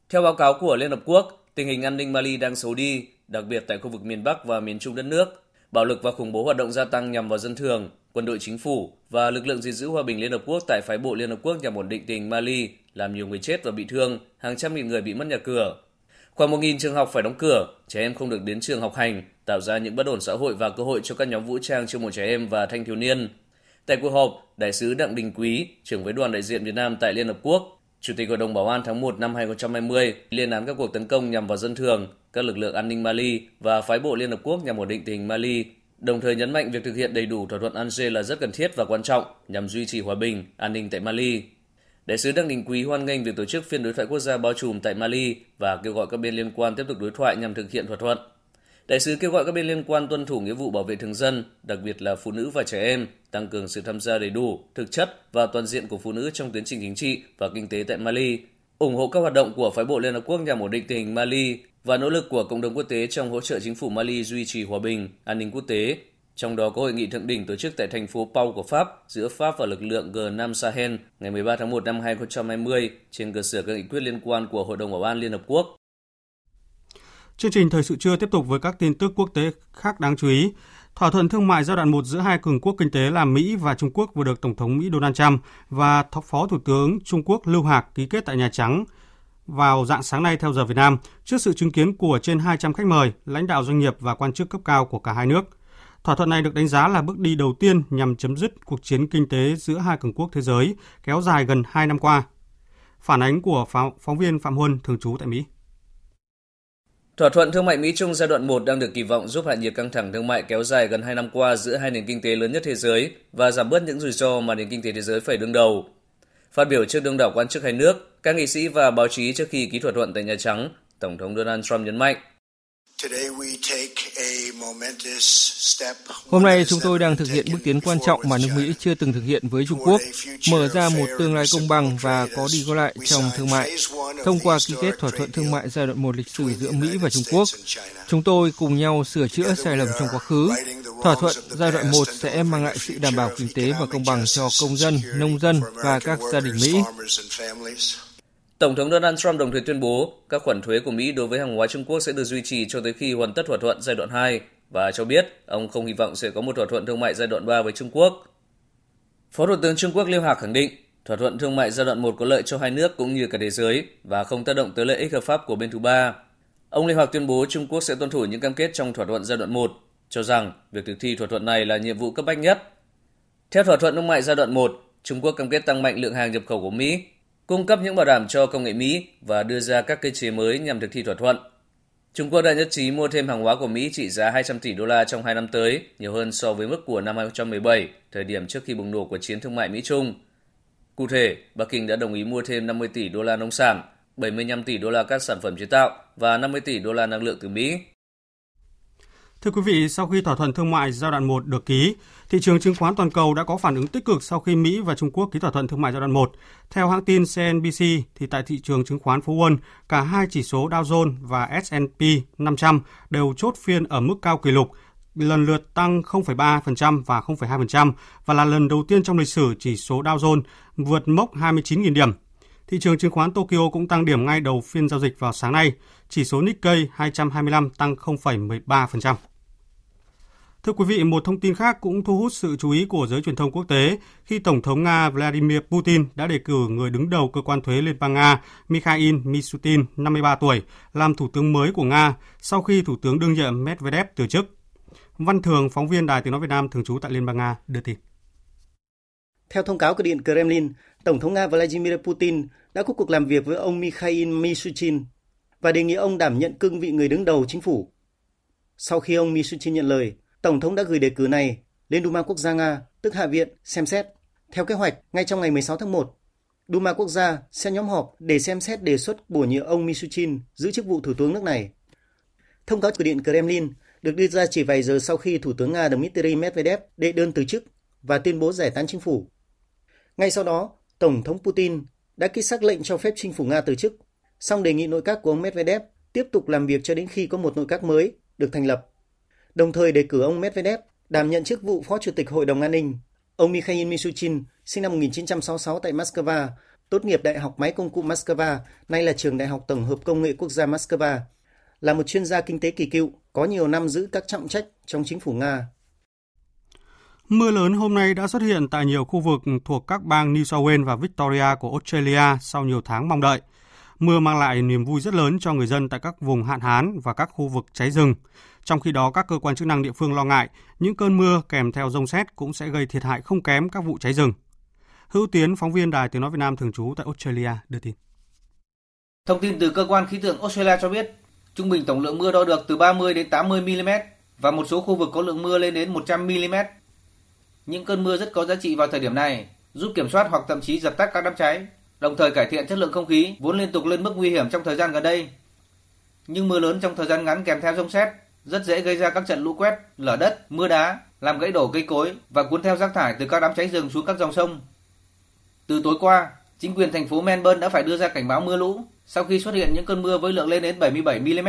Theo báo cáo của Liên Hợp Quốc, tình hình an ninh Mali đang xấu đi, đặc biệt tại khu vực miền Bắc và miền Trung đất nước. Bạo lực và khủng bố hoạt động gia tăng nhằm vào dân thường, quân đội chính phủ và lực lượng gìn giữ hòa bình Liên Hợp Quốc tại phái bộ Liên Hợp Quốc nhằm ổn định tình Mali, làm nhiều người chết và bị thương, hàng trăm nghìn người bị mất nhà cửa. Khoảng 1.000 trường học phải đóng cửa, trẻ em không được đến trường học hành, tạo ra những bất ổn xã hội và cơ hội cho các nhóm vũ trang chiêu mộ trẻ em và thanh thiếu niên. Tại cuộc họp, Đại sứ Đặng Đình Quý, trưởng với đoàn đại diện Việt Nam tại Liên Hợp Quốc, Chủ tịch Hội đồng Bảo an tháng 1 năm 2020 lên án các cuộc tấn công nhằm vào dân thường, các lực lượng an ninh Mali và phái bộ Liên Hợp Quốc nhằm ổn định tình hình Mali, đồng thời nhấn mạnh việc thực hiện đầy đủ thỏa thuận Alger là rất cần thiết và quan trọng nhằm duy trì hòa bình, an ninh tại Mali. Đại sứ Đặng Đình Quý hoan nghênh việc tổ chức phiên đối thoại quốc gia bao trùm tại Mali và kêu gọi các bên liên quan tiếp tục đối thoại nhằm thực hiện thỏa thuận. Đại sứ kêu gọi các bên liên quan tuân thủ nghĩa vụ bảo vệ thường dân, đặc biệt là phụ nữ và trẻ em, tăng cường sự tham gia đầy đủ, thực chất và toàn diện của phụ nữ trong tiến trình chính trị và kinh tế tại Mali, ủng hộ các hoạt động của phái bộ Liên Hợp Quốc nhằm ổn định tình hình Mali và nỗ lực của cộng đồng quốc tế trong hỗ trợ chính phủ Mali duy trì hòa bình, an ninh quốc tế, trong đó có hội nghị thượng đỉnh tổ chức tại thành phố Pau của Pháp giữa Pháp và lực lượng G5 Sahel ngày 13 tháng 1 năm 2020 trên cơ sở các nghị quyết liên quan của Hội đồng Bảo an Liên Hợp Quốc. Chương trình thời sự trưa tiếp tục với các tin tức quốc tế khác đáng chú ý. Thỏa thuận thương mại giai đoạn 1 giữa hai cường quốc kinh tế là Mỹ và Trung Quốc vừa được Tổng thống Mỹ Donald Trump và Phó Thủ tướng Trung Quốc Lưu Hạc ký kết tại Nhà Trắng vào dạng sáng nay theo giờ Việt Nam trước sự chứng kiến của trên 200 khách mời, lãnh đạo doanh nghiệp và quan chức cấp cao của cả hai nước. Thỏa thuận này được đánh giá là bước đi đầu tiên nhằm chấm dứt cuộc chiến kinh tế giữa hai cường quốc thế giới kéo dài gần 2 năm qua. Phản ánh của phóng viên Phạm Huân thường trú tại Mỹ. Thỏa thuận thương mại Mỹ-Trung giai đoạn 1 đang được kỳ vọng giúp hạ nhiệt căng thẳng thương mại kéo dài gần 2 năm qua giữa hai nền kinh tế lớn nhất thế giới và giảm bớt những rủi ro mà nền kinh tế thế giới phải đương đầu. Phát biểu trước đông đảo quan chức hai nước, các nghị sĩ và báo chí trước khi ký thỏa thuận tại Nhà Trắng, Tổng thống Donald Trump nhấn mạnh Hôm nay chúng tôi đang thực hiện bước tiến quan trọng mà nước Mỹ chưa từng thực hiện với Trung Quốc, mở ra một tương lai công bằng và có đi có lại trong thương mại. Thông qua ký kết thỏa thuận thương mại giai đoạn một lịch sử giữa Mỹ và Trung Quốc, chúng tôi cùng nhau sửa chữa sai lầm trong quá khứ. Thỏa thuận giai đoạn 1 sẽ mang lại sự đảm bảo kinh tế và công bằng cho công dân, nông dân và các gia đình Mỹ. Tổng thống Donald Trump đồng thời tuyên bố các khoản thuế của Mỹ đối với hàng hóa Trung Quốc sẽ được duy trì cho tới khi hoàn tất thỏa thuận giai đoạn 2 và cho biết ông không hy vọng sẽ có một thỏa thuận thương mại giai đoạn 3 với Trung Quốc. Phó Thủ tướng Trung Quốc Liêu Hạc khẳng định thỏa thuận thương mại giai đoạn 1 có lợi cho hai nước cũng như cả thế giới và không tác động tới lợi ích hợp pháp của bên thứ ba. Ông Liêu Hạc tuyên bố Trung Quốc sẽ tuân thủ những cam kết trong thỏa thuận giai đoạn 1, cho rằng việc thực thi thỏa thuận này là nhiệm vụ cấp bách nhất. Theo thỏa thuận thương mại giai đoạn 1, Trung Quốc cam kết tăng mạnh lượng hàng nhập khẩu của Mỹ cung cấp những bảo đảm cho công nghệ Mỹ và đưa ra các cơ chế mới nhằm thực thi thỏa thuận. Trung Quốc đã nhất trí mua thêm hàng hóa của Mỹ trị giá 200 tỷ đô la trong 2 năm tới, nhiều hơn so với mức của năm 2017, thời điểm trước khi bùng nổ của chiến thương mại Mỹ-Trung. Cụ thể, Bắc Kinh đã đồng ý mua thêm 50 tỷ đô la nông sản, 75 tỷ đô la các sản phẩm chế tạo và 50 tỷ đô la năng lượng từ Mỹ. Thưa quý vị, sau khi thỏa thuận thương mại giai đoạn 1 được ký, thị trường chứng khoán toàn cầu đã có phản ứng tích cực sau khi Mỹ và Trung Quốc ký thỏa thuận thương mại giai đoạn 1. Theo hãng tin CNBC, thì tại thị trường chứng khoán Phú Quân, cả hai chỉ số Dow Jones và S&P 500 đều chốt phiên ở mức cao kỷ lục, lần lượt tăng 0,3% và 0,2% và là lần đầu tiên trong lịch sử chỉ số Dow Jones vượt mốc 29.000 điểm. Thị trường chứng khoán Tokyo cũng tăng điểm ngay đầu phiên giao dịch vào sáng nay. Chỉ số Nikkei 225 tăng 0,13%. Thưa quý vị, một thông tin khác cũng thu hút sự chú ý của giới truyền thông quốc tế khi Tổng thống Nga Vladimir Putin đã đề cử người đứng đầu cơ quan thuế Liên bang Nga Mikhail Mishutin, 53 tuổi, làm thủ tướng mới của Nga sau khi Thủ tướng đương nhiệm Medvedev từ chức. Văn Thường, phóng viên Đài Tiếng Nói Việt Nam thường trú tại Liên bang Nga, đưa tin. Theo thông cáo của Điện Kremlin, Tổng thống Nga Vladimir Putin đã có cuộc làm việc với ông Mikhail Mishutin và đề nghị ông đảm nhận cương vị người đứng đầu chính phủ. Sau khi ông Mishustin nhận lời, Tổng thống đã gửi đề cử này lên Duma Quốc gia Nga, tức Hạ viện, xem xét. Theo kế hoạch, ngay trong ngày 16 tháng 1, Duma Quốc gia sẽ nhóm họp để xem xét đề xuất bổ nhiệm ông Mishustin giữ chức vụ thủ tướng nước này. Thông cáo của Điện Kremlin được đưa ra chỉ vài giờ sau khi Thủ tướng Nga Dmitry Medvedev đệ đơn từ chức và tuyên bố giải tán chính phủ. Ngay sau đó, Tổng thống Putin đã ký xác lệnh cho phép chính phủ Nga từ chức, song đề nghị nội các của ông Medvedev tiếp tục làm việc cho đến khi có một nội các mới được thành lập. Đồng thời đề cử ông Medvedev đảm nhận chức vụ Phó Chủ tịch Hội đồng An ninh. Ông Mikhail Mishustin, sinh năm 1966 tại Moscow, tốt nghiệp Đại học Máy công cụ Moscow, nay là trường Đại học Tổng hợp Công nghệ Quốc gia Moscow, là một chuyên gia kinh tế kỳ cựu, có nhiều năm giữ các trọng trách trong chính phủ Nga. Mưa lớn hôm nay đã xuất hiện tại nhiều khu vực thuộc các bang New South Wales và Victoria của Australia sau nhiều tháng mong đợi. Mưa mang lại niềm vui rất lớn cho người dân tại các vùng hạn hán và các khu vực cháy rừng. Trong khi đó, các cơ quan chức năng địa phương lo ngại những cơn mưa kèm theo rông xét cũng sẽ gây thiệt hại không kém các vụ cháy rừng. Hữu Tiến, phóng viên Đài Tiếng Nói Việt Nam thường trú tại Australia đưa tin. Thông tin từ cơ quan khí tượng Australia cho biết, trung bình tổng lượng mưa đo được từ 30 đến 80 mm và một số khu vực có lượng mưa lên đến 100 mm. Những cơn mưa rất có giá trị vào thời điểm này, giúp kiểm soát hoặc thậm chí dập tắt các đám cháy, đồng thời cải thiện chất lượng không khí vốn liên tục lên mức nguy hiểm trong thời gian gần đây. Nhưng mưa lớn trong thời gian ngắn kèm theo rông xét rất dễ gây ra các trận lũ quét, lở đất, mưa đá, làm gãy đổ cây cối và cuốn theo rác thải từ các đám cháy rừng xuống các dòng sông. Từ tối qua, chính quyền thành phố Melbourne đã phải đưa ra cảnh báo mưa lũ sau khi xuất hiện những cơn mưa với lượng lên đến 77 mm.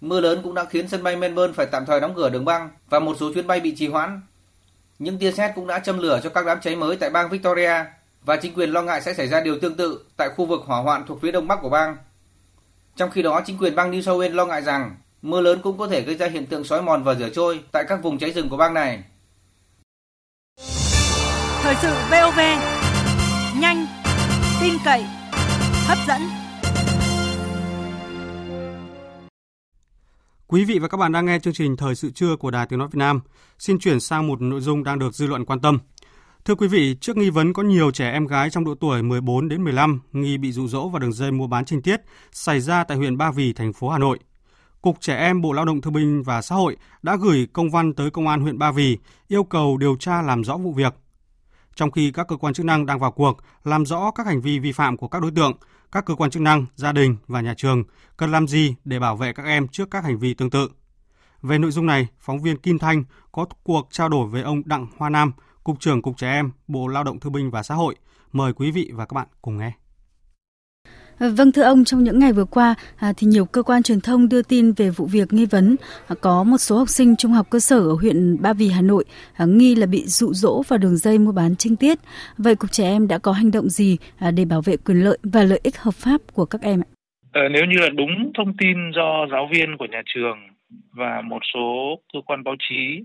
Mưa lớn cũng đã khiến sân bay Melbourne phải tạm thời đóng cửa đường băng và một số chuyến bay bị trì hoãn. Những tia sét cũng đã châm lửa cho các đám cháy mới tại bang Victoria và chính quyền lo ngại sẽ xảy ra điều tương tự tại khu vực hỏa hoạn thuộc phía đông bắc của bang. Trong khi đó, chính quyền bang New South Wales lo ngại rằng mưa lớn cũng có thể gây ra hiện tượng xói mòn và rửa trôi tại các vùng cháy rừng của bang này. Thời sự VOV, nhanh, tin cậy, hấp dẫn. Quý vị và các bạn đang nghe chương trình Thời sự trưa của Đài Tiếng Nói Việt Nam. Xin chuyển sang một nội dung đang được dư luận quan tâm. Thưa quý vị, trước nghi vấn có nhiều trẻ em gái trong độ tuổi 14 đến 15 nghi bị dụ dỗ vào đường dây mua bán trinh tiết xảy ra tại huyện Ba Vì, thành phố Hà Nội. Cục Trẻ Em Bộ Lao động Thương binh và Xã hội đã gửi công văn tới Công an huyện Ba Vì yêu cầu điều tra làm rõ vụ việc. Trong khi các cơ quan chức năng đang vào cuộc làm rõ các hành vi vi phạm của các đối tượng, các cơ quan chức năng, gia đình và nhà trường cần làm gì để bảo vệ các em trước các hành vi tương tự. Về nội dung này, phóng viên Kim Thanh có cuộc trao đổi với ông Đặng Hoa Nam, Cục trưởng Cục Trẻ Em, Bộ Lao động Thương binh và Xã hội. Mời quý vị và các bạn cùng nghe. Vâng thưa ông, trong những ngày vừa qua à, thì nhiều cơ quan truyền thông đưa tin về vụ việc nghi vấn à, có một số học sinh trung học cơ sở ở huyện Ba Vì, Hà Nội à, nghi là bị dụ dỗ vào đường dây mua bán trinh tiết. Vậy Cục Trẻ Em đã có hành động gì để bảo vệ quyền lợi và lợi ích hợp pháp của các em ạ? Ờ, nếu như là đúng thông tin do giáo viên của nhà trường và một số cơ quan báo chí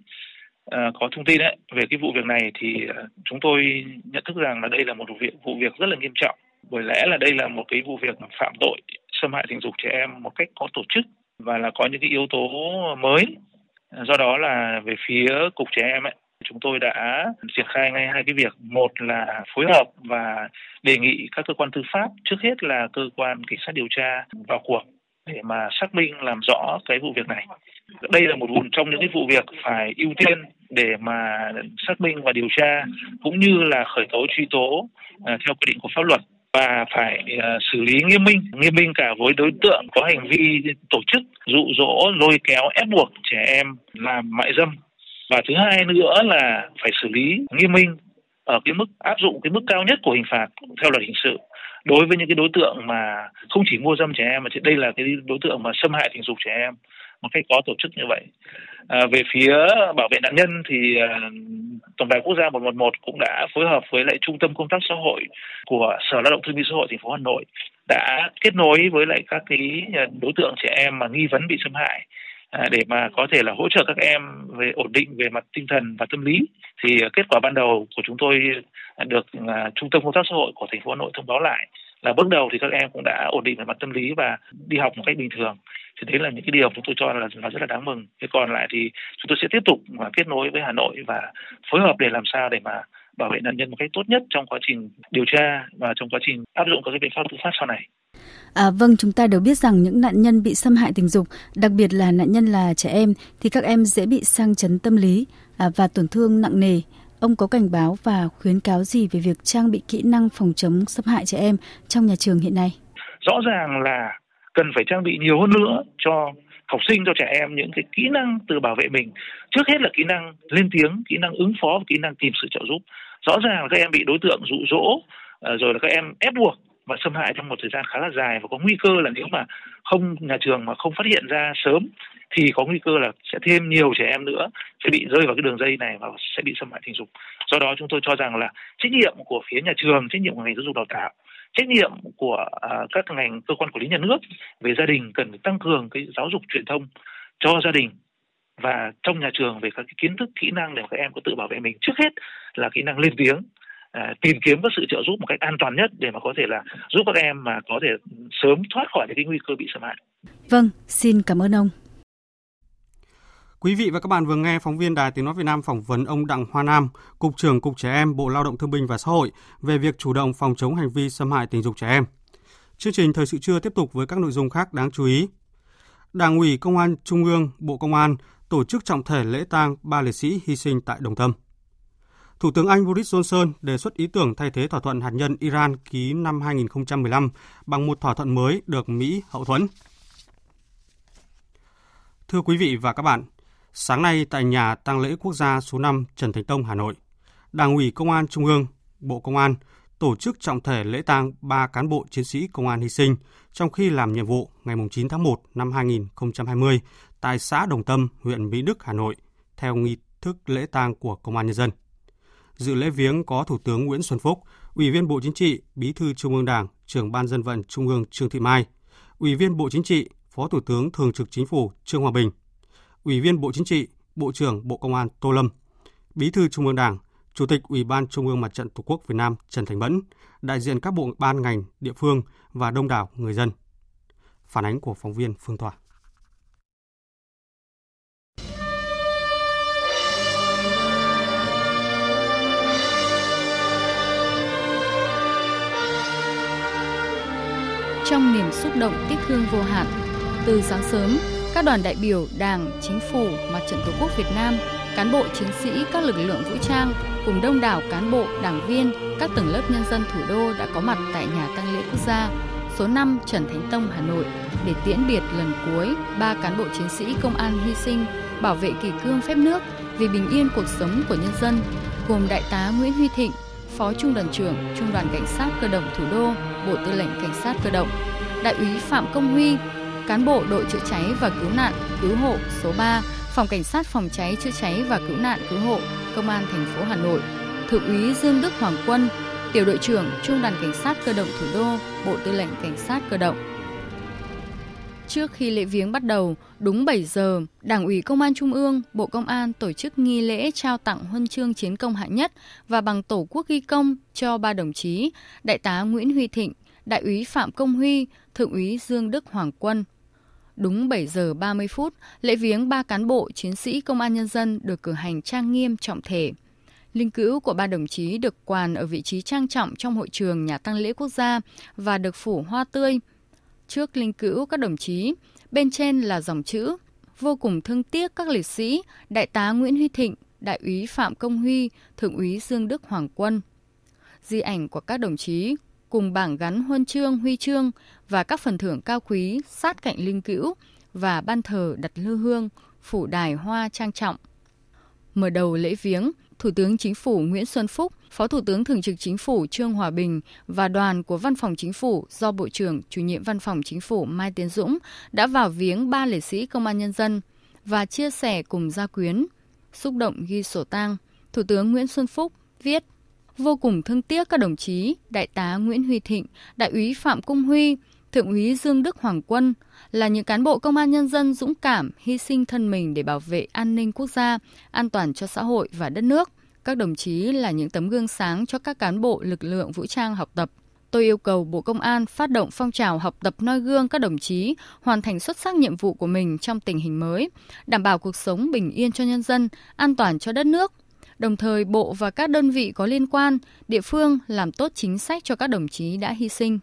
Ờ, có thông tin ấy, về cái vụ việc này thì ờ, chúng tôi nhận thức rằng là đây là một vụ việc vụ việc rất là nghiêm trọng. Bởi lẽ là đây là một cái vụ việc phạm tội xâm hại tình dục trẻ em một cách có tổ chức và là có những cái yếu tố mới. Ờ, do đó là về phía cục trẻ em ấy chúng tôi đã triển khai ngay hai cái việc. Một là phối hợp và đề nghị các cơ quan tư pháp trước hết là cơ quan cảnh sát điều tra vào cuộc để mà xác minh làm rõ cái vụ việc này. Đây là một vụ trong những cái vụ việc phải ưu tiên để mà xác minh và điều tra cũng như là khởi tố truy tố uh, theo quy định của pháp luật và phải uh, xử lý nghiêm minh nghiêm minh cả với đối tượng có hành vi tổ chức dụ dỗ lôi kéo ép buộc trẻ em làm mại dâm. Và thứ hai nữa là phải xử lý nghiêm minh ở cái mức áp dụng cái mức cao nhất của hình phạt theo luật hình sự đối với những cái đối tượng mà không chỉ mua dâm trẻ em mà đây là cái đối tượng mà xâm hại tình dục trẻ em một cách có tổ chức như vậy. À, về phía bảo vệ nạn nhân thì à, tổng đài quốc gia 111 cũng đã phối hợp với lại trung tâm công tác xã hội của sở lao động thương binh xã hội thành phố Hà Nội đã kết nối với lại các cái à, đối tượng trẻ em mà nghi vấn bị xâm hại À, để mà có thể là hỗ trợ các em về ổn định về mặt tinh thần và tâm lý, thì à, kết quả ban đầu của chúng tôi được à, trung tâm công tác xã hội của thành phố Hà Nội thông báo lại là bước đầu thì các em cũng đã ổn định về mặt tâm lý và đi học một cách bình thường. Thì đấy là những cái điều chúng tôi cho là nó rất là đáng mừng. Thế còn lại thì chúng tôi sẽ tiếp tục mà kết nối với Hà Nội và phối hợp để làm sao để mà bảo vệ nạn nhân một cách tốt nhất trong quá trình điều tra và trong quá trình áp dụng các cái biện pháp tư pháp sau này. À, vâng, chúng ta đều biết rằng những nạn nhân bị xâm hại tình dục, đặc biệt là nạn nhân là trẻ em, thì các em dễ bị sang chấn tâm lý à, và tổn thương nặng nề. Ông có cảnh báo và khuyến cáo gì về việc trang bị kỹ năng phòng chống xâm hại trẻ em trong nhà trường hiện nay? Rõ ràng là cần phải trang bị nhiều hơn nữa cho học sinh cho trẻ em những cái kỹ năng tự bảo vệ mình trước hết là kỹ năng lên tiếng kỹ năng ứng phó và kỹ năng tìm sự trợ giúp rõ ràng là các em bị đối tượng dụ dỗ à, rồi là các em ép buộc và xâm hại trong một thời gian khá là dài và có nguy cơ là nếu mà không nhà trường mà không phát hiện ra sớm thì có nguy cơ là sẽ thêm nhiều trẻ em nữa sẽ bị rơi vào cái đường dây này và sẽ bị xâm hại tình dục. Do đó chúng tôi cho rằng là trách nhiệm của phía nhà trường, trách nhiệm của ngành giáo dục đào tạo, trách nhiệm của uh, các ngành cơ quan quản lý nhà nước về gia đình cần phải tăng cường cái giáo dục truyền thông cho gia đình và trong nhà trường về các cái kiến thức kỹ năng để các em có tự bảo vệ mình trước hết là kỹ năng lên tiếng à, tìm kiếm các sự trợ giúp một cách an toàn nhất để mà có thể là giúp các em mà có thể sớm thoát khỏi những cái nguy cơ bị xâm hại. Vâng, xin cảm ơn ông. Quý vị và các bạn vừa nghe phóng viên Đài Tiếng Nói Việt Nam phỏng vấn ông Đặng Hoa Nam, Cục trưởng Cục Trẻ Em, Bộ Lao động Thương binh và Xã hội về việc chủ động phòng chống hành vi xâm hại tình dục trẻ em. Chương trình Thời sự trưa tiếp tục với các nội dung khác đáng chú ý. Đảng ủy Công an Trung ương, Bộ Công an tổ chức trọng thể lễ tang ba liệt sĩ hy sinh tại Đồng Tâm. Thủ tướng Anh Boris Johnson đề xuất ý tưởng thay thế thỏa thuận hạt nhân Iran ký năm 2015 bằng một thỏa thuận mới được Mỹ hậu thuẫn. Thưa quý vị và các bạn, sáng nay tại nhà tang lễ quốc gia số 5 Trần Thánh Tông, Hà Nội, Đảng ủy Công an Trung ương, Bộ Công an tổ chức trọng thể lễ tang ba cán bộ chiến sĩ công an hy sinh trong khi làm nhiệm vụ ngày 9 tháng 1 năm 2020 tại xã Đồng Tâm, huyện Mỹ Đức, Hà Nội, theo nghi thức lễ tang của Công an Nhân dân. Dự lễ viếng có Thủ tướng Nguyễn Xuân Phúc, Ủy viên Bộ Chính trị, Bí thư Trung ương Đảng, trưởng Ban dân vận Trung ương Trương Thị Mai, Ủy viên Bộ Chính trị, Phó Thủ tướng Thường trực Chính phủ Trương Hòa Bình, Ủy viên Bộ Chính trị, Bộ trưởng Bộ Công an Tô Lâm, Bí thư Trung ương Đảng, Chủ tịch Ủy ban Trung ương Mặt trận Tổ quốc Việt Nam Trần Thành Mẫn, đại diện các bộ ban ngành, địa phương và đông đảo người dân. Phản ánh của phóng viên Phương Thoa. Trong niềm xúc động tiếc thương vô hạn, từ sáng sớm, các đoàn đại biểu Đảng, Chính phủ, Mặt trận Tổ quốc Việt Nam, cán bộ chiến sĩ các lực lượng vũ trang cùng đông đảo cán bộ, đảng viên, các tầng lớp nhân dân thủ đô đã có mặt tại nhà tang lễ quốc gia số 5 Trần Thánh Tông, Hà Nội để tiễn biệt lần cuối ba cán bộ chiến sĩ công an hy sinh bảo vệ kỷ cương phép nước vì bình yên cuộc sống của nhân dân, gồm Đại tá Nguyễn Huy Thịnh, Phó Trung đoàn trưởng Trung đoàn Cảnh sát Cơ động Thủ đô, Bộ Tư lệnh Cảnh sát Cơ động, Đại úy Phạm Công Huy, cán bộ đội chữa cháy và cứu nạn cứu hộ số 3, Phòng Cảnh sát Phòng cháy chữa cháy và cứu nạn cứu hộ, Công an thành phố Hà Nội, Thượng úy Dương Đức Hoàng Quân, Tiểu đội trưởng Trung đoàn Cảnh sát Cơ động Thủ đô, Bộ Tư lệnh Cảnh sát Cơ động. Trước khi lễ viếng bắt đầu, đúng 7 giờ, Đảng ủy Công an Trung ương, Bộ Công an tổ chức nghi lễ trao tặng huân chương chiến công hạng nhất và bằng tổ quốc ghi công cho ba đồng chí, Đại tá Nguyễn Huy Thịnh, Đại úy Phạm Công Huy, Thượng úy Dương Đức Hoàng Quân. Đúng 7 giờ 30 phút, lễ viếng ba cán bộ chiến sĩ công an nhân dân được cử hành trang nghiêm trọng thể. Linh cữu của ba đồng chí được quàn ở vị trí trang trọng trong hội trường nhà tăng lễ quốc gia và được phủ hoa tươi. Trước linh cữu các đồng chí, bên trên là dòng chữ vô cùng thương tiếc các liệt sĩ Đại tá Nguyễn Huy Thịnh, Đại úy Phạm Công Huy, Thượng úy Dương Đức Hoàng Quân. Di ảnh của các đồng chí cùng bảng gắn huân chương, huy chương và các phần thưởng cao quý sát cạnh linh cữu và ban thờ đặt lư hương, phủ đài hoa trang trọng. Mở đầu lễ viếng, Thủ tướng Chính phủ Nguyễn Xuân Phúc, Phó Thủ tướng Thường trực Chính phủ Trương Hòa Bình và đoàn của Văn phòng Chính phủ do Bộ trưởng Chủ nhiệm Văn phòng Chính phủ Mai Tiến Dũng đã vào viếng ba liệt sĩ công an nhân dân và chia sẻ cùng gia quyến. Xúc động ghi sổ tang, Thủ tướng Nguyễn Xuân Phúc viết vô cùng thương tiếc các đồng chí Đại tá Nguyễn Huy Thịnh, Đại úy Phạm Cung Huy, Thượng úy Dương Đức Hoàng Quân là những cán bộ công an nhân dân dũng cảm, hy sinh thân mình để bảo vệ an ninh quốc gia, an toàn cho xã hội và đất nước. Các đồng chí là những tấm gương sáng cho các cán bộ lực lượng vũ trang học tập. Tôi yêu cầu Bộ Công an phát động phong trào học tập noi gương các đồng chí hoàn thành xuất sắc nhiệm vụ của mình trong tình hình mới, đảm bảo cuộc sống bình yên cho nhân dân, an toàn cho đất nước. Đồng thời, Bộ và các đơn vị có liên quan, địa phương làm tốt chính sách cho các đồng chí đã hy sinh.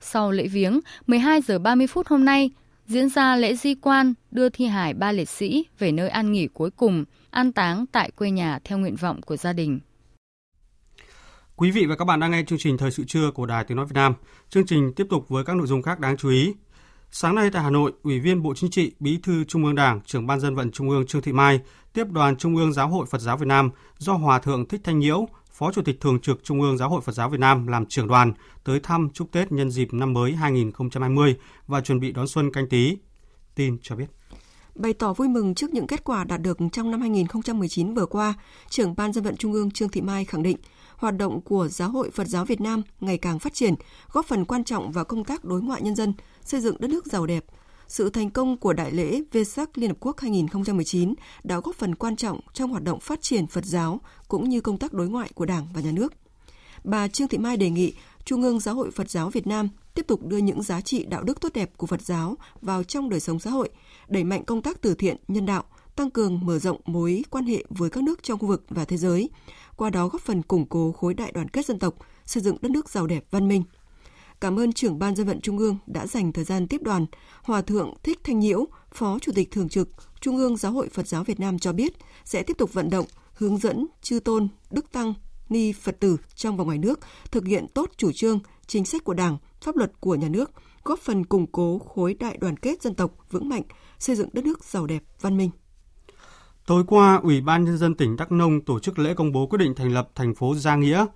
Sau lễ viếng, 12 giờ 30 phút hôm nay, diễn ra lễ di quan đưa thi hài ba liệt sĩ về nơi an nghỉ cuối cùng, an táng tại quê nhà theo nguyện vọng của gia đình. Quý vị và các bạn đang nghe chương trình Thời sự trưa của Đài Tiếng Nói Việt Nam. Chương trình tiếp tục với các nội dung khác đáng chú ý. Sáng nay tại Hà Nội, Ủy viên Bộ Chính trị, Bí thư Trung ương Đảng, trưởng Ban dân vận Trung ương Trương Thị Mai tiếp đoàn Trung ương Giáo hội Phật giáo Việt Nam do Hòa thượng Thích Thanh Nhiễu, Phó Chủ tịch Thường trực Trung ương Giáo hội Phật giáo Việt Nam làm trưởng đoàn tới thăm chúc Tết nhân dịp năm mới 2020 và chuẩn bị đón xuân canh tí. Tin cho biết. Bày tỏ vui mừng trước những kết quả đạt được trong năm 2019 vừa qua, trưởng Ban dân vận Trung ương Trương Thị Mai khẳng định hoạt động của Giáo hội Phật giáo Việt Nam ngày càng phát triển, góp phần quan trọng vào công tác đối ngoại nhân dân, xây dựng đất nước giàu đẹp. Sự thành công của Đại lễ Vesak Liên Hợp Quốc 2019 đã góp phần quan trọng trong hoạt động phát triển Phật giáo cũng như công tác đối ngoại của Đảng và Nhà nước. Bà Trương Thị Mai đề nghị Trung ương Giáo hội Phật giáo Việt Nam tiếp tục đưa những giá trị đạo đức tốt đẹp của Phật giáo vào trong đời sống xã hội, đẩy mạnh công tác từ thiện, nhân đạo, tăng cường mở rộng mối quan hệ với các nước trong khu vực và thế giới, qua đó góp phần củng cố khối đại đoàn kết dân tộc, xây dựng đất nước giàu đẹp văn minh. Cảm ơn trưởng ban dân vận Trung ương đã dành thời gian tiếp đoàn. Hòa thượng Thích Thanh Nhiễu, Phó Chủ tịch Thường trực Trung ương Giáo hội Phật giáo Việt Nam cho biết sẽ tiếp tục vận động, hướng dẫn chư tôn, đức tăng, ni Phật tử trong và ngoài nước thực hiện tốt chủ trương, chính sách của Đảng, pháp luật của nhà nước, góp phần củng cố khối đại đoàn kết dân tộc vững mạnh, xây dựng đất nước giàu đẹp, văn minh. Tối qua, Ủy ban Nhân dân tỉnh Đắk Nông tổ chức lễ công bố quyết định thành lập thành phố Gia Nghĩa.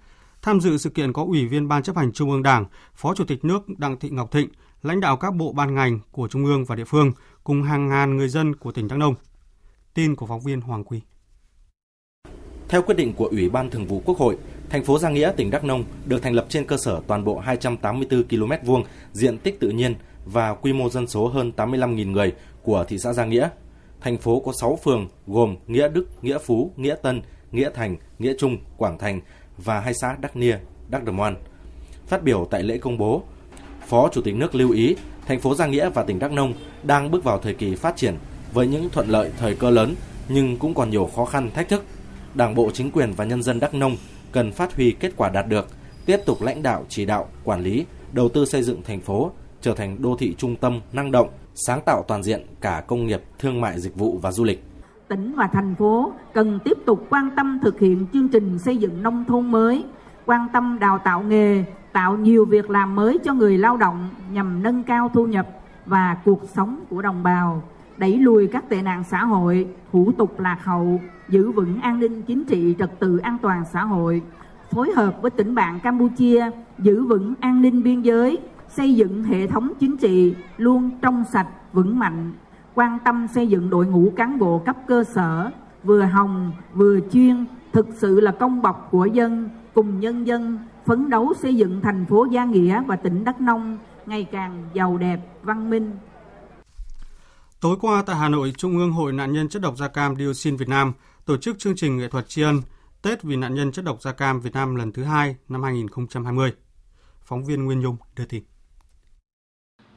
Tham dự sự kiện có Ủy viên Ban chấp hành Trung ương Đảng, Phó Chủ tịch nước Đặng Thị Ngọc Thịnh, lãnh đạo các bộ ban ngành của Trung ương và địa phương, cùng hàng ngàn người dân của tỉnh Đắk Nông. Tin của phóng viên Hoàng Quy. Theo quyết định của Ủy ban Thường vụ Quốc hội, thành phố Gia Nghĩa, tỉnh Đắk Nông được thành lập trên cơ sở toàn bộ 284 km vuông diện tích tự nhiên và quy mô dân số hơn 85.000 người của thị xã Gia Nghĩa. Thành phố có 6 phường gồm Nghĩa Đức, Nghĩa Phú, Nghĩa Tân, Nghĩa Thành, Nghĩa Trung, Quảng Thành và hai xã Đắc Nia, Đắc Đầm Moan. Phát biểu tại lễ công bố, Phó Chủ tịch nước lưu ý thành phố Gia Nghĩa và tỉnh Đắk Nông đang bước vào thời kỳ phát triển với những thuận lợi thời cơ lớn nhưng cũng còn nhiều khó khăn thách thức. Đảng bộ chính quyền và nhân dân Đắk Nông cần phát huy kết quả đạt được, tiếp tục lãnh đạo chỉ đạo, quản lý, đầu tư xây dựng thành phố trở thành đô thị trung tâm năng động, sáng tạo toàn diện cả công nghiệp, thương mại dịch vụ và du lịch. Tỉnh và thành phố cần tiếp tục quan tâm thực hiện chương trình xây dựng nông thôn mới, quan tâm đào tạo nghề, tạo nhiều việc làm mới cho người lao động nhằm nâng cao thu nhập và cuộc sống của đồng bào, đẩy lùi các tệ nạn xã hội, thủ tục lạc hậu, giữ vững an ninh chính trị trật tự an toàn xã hội, phối hợp với tỉnh bạn Campuchia giữ vững an ninh biên giới, xây dựng hệ thống chính trị luôn trong sạch, vững mạnh, quan tâm xây dựng đội ngũ cán bộ cấp cơ sở vừa hồng vừa chuyên, thực sự là công bọc của dân, cùng nhân dân phấn đấu xây dựng thành phố Gia Nghĩa và tỉnh Đắk Nông ngày càng giàu đẹp, văn minh. Tối qua tại Hà Nội, Trung ương Hội nạn nhân chất độc da cam dioxin Việt Nam tổ chức chương trình nghệ thuật tri ân Tết vì nạn nhân chất độc da cam Việt Nam lần thứ hai năm 2020. Phóng viên Nguyên Nhung đưa tin.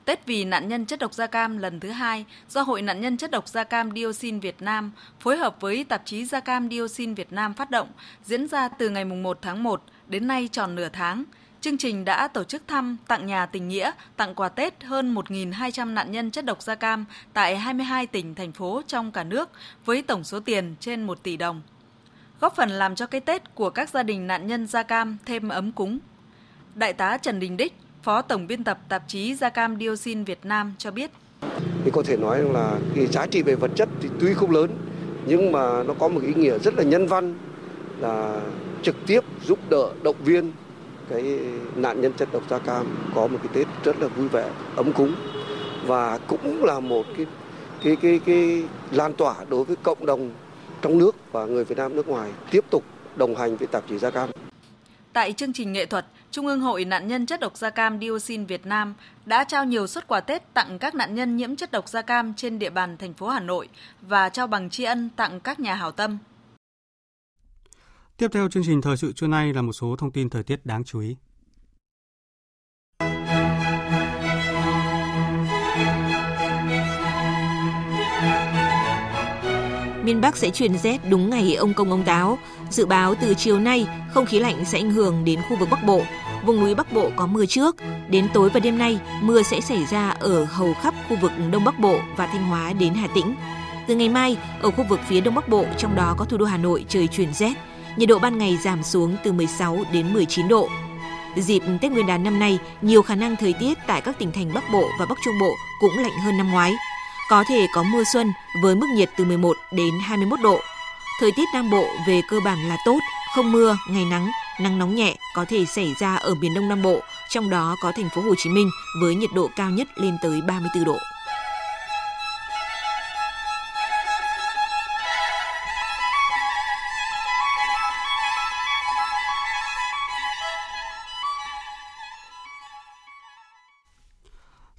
Tết vì nạn nhân chất độc da cam lần thứ hai do Hội nạn nhân chất độc da cam dioxin Việt Nam phối hợp với tạp chí Da cam dioxin Việt Nam phát động diễn ra từ ngày 1 tháng 1 đến nay tròn nửa tháng. Chương trình đã tổ chức thăm, tặng nhà tình nghĩa, tặng quà Tết hơn 1.200 nạn nhân chất độc da cam tại 22 tỉnh, thành phố trong cả nước với tổng số tiền trên 1 tỷ đồng. Góp phần làm cho cái Tết của các gia đình nạn nhân da cam thêm ấm cúng. Đại tá Trần Đình Đích, Phó Tổng biên tập tạp chí Da cam dioxin Việt Nam cho biết. Thì có thể nói là cái giá trị về vật chất thì tuy không lớn nhưng mà nó có một ý nghĩa rất là nhân văn là trực tiếp giúp đỡ động viên cái nạn nhân chất độc da cam có một cái Tết rất là vui vẻ, ấm cúng và cũng là một cái cái cái cái lan tỏa đối với cộng đồng trong nước và người Việt Nam nước ngoài tiếp tục đồng hành với tạp chí Da cam. Tại chương trình nghệ thuật, Trung ương Hội nạn nhân chất độc da cam dioxin Việt Nam đã trao nhiều suất quà Tết tặng các nạn nhân nhiễm chất độc da cam trên địa bàn thành phố Hà Nội và trao bằng tri ân tặng các nhà hảo tâm. Tiếp theo chương trình thời sự trưa nay là một số thông tin thời tiết đáng chú ý. Miền Bắc sẽ chuyển rét đúng ngày ông công ông táo. Dự báo từ chiều nay, không khí lạnh sẽ ảnh hưởng đến khu vực Bắc Bộ. vùng núi Bắc Bộ có mưa trước. Đến tối và đêm nay, mưa sẽ xảy ra ở hầu khắp khu vực Đông Bắc Bộ và Thanh Hóa đến Hà Tĩnh. Từ ngày mai, ở khu vực phía Đông Bắc Bộ, trong đó có thủ đô Hà Nội trời chuyển rét. Nhiệt độ ban ngày giảm xuống từ 16 đến 19 độ. Dịp Tết Nguyên đán năm nay, nhiều khả năng thời tiết tại các tỉnh thành Bắc Bộ và Bắc Trung Bộ cũng lạnh hơn năm ngoái. Có thể có mưa xuân với mức nhiệt từ 11 đến 21 độ. Thời tiết Nam Bộ về cơ bản là tốt, không mưa, ngày nắng, nắng nóng nhẹ có thể xảy ra ở miền Đông Nam Bộ, trong đó có thành phố Hồ Chí Minh với nhiệt độ cao nhất lên tới 34 độ.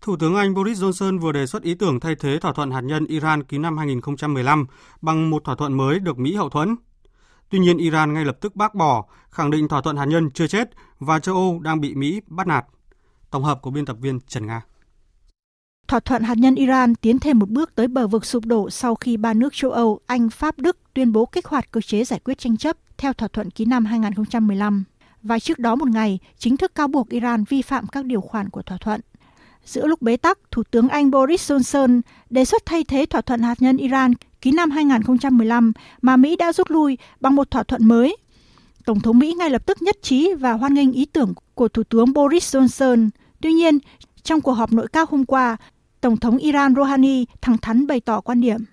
Thủ tướng Anh Boris Johnson vừa đề xuất ý tưởng thay thế thỏa thuận hạt nhân Iran ký năm 2015 bằng một thỏa thuận mới được Mỹ hậu thuẫn. Tuy nhiên, Iran ngay lập tức bác bỏ, khẳng định thỏa thuận hạt nhân chưa chết và châu Âu đang bị Mỹ bắt nạt. Tổng hợp của biên tập viên Trần Nga. Thỏa thuận hạt nhân Iran tiến thêm một bước tới bờ vực sụp đổ sau khi ba nước châu Âu, Anh, Pháp, Đức tuyên bố kích hoạt cơ chế giải quyết tranh chấp theo thỏa thuận ký năm 2015. Và trước đó một ngày, chính thức cáo buộc Iran vi phạm các điều khoản của thỏa thuận. Giữa lúc bế tắc, Thủ tướng Anh Boris Johnson đề xuất thay thế thỏa thuận hạt nhân Iran ký năm 2015 mà Mỹ đã rút lui bằng một thỏa thuận mới. Tổng thống Mỹ ngay lập tức nhất trí và hoan nghênh ý tưởng của Thủ tướng Boris Johnson. Tuy nhiên, trong cuộc họp nội các hôm qua, Tổng thống Iran Rouhani thẳng thắn bày tỏ quan điểm.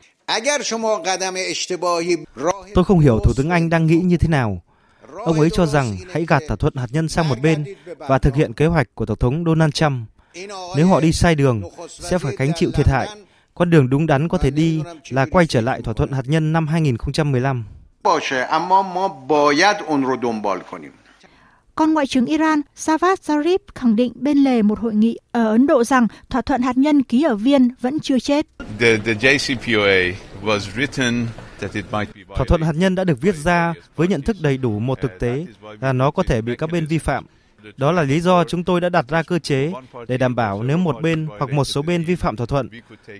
Tôi không hiểu Thủ tướng Anh đang nghĩ như thế nào. Ông ấy cho rằng hãy gạt thỏa thuận hạt nhân sang một bên và thực hiện kế hoạch của Tổng thống Donald Trump. Nếu họ đi sai đường, sẽ phải gánh chịu thiệt hại. Con đường đúng đắn có thể đi là quay trở lại thỏa thuận hạt nhân năm 2015. Còn Ngoại trưởng Iran Javad Zarif khẳng định bên lề một hội nghị ở Ấn Độ rằng thỏa thuận hạt nhân ký ở Viên vẫn chưa chết. Thỏa thuận hạt nhân đã được viết ra với nhận thức đầy đủ một thực tế là nó có thể bị các bên vi phạm. Đó là lý do chúng tôi đã đặt ra cơ chế để đảm bảo nếu một bên hoặc một số bên vi phạm thỏa thuận,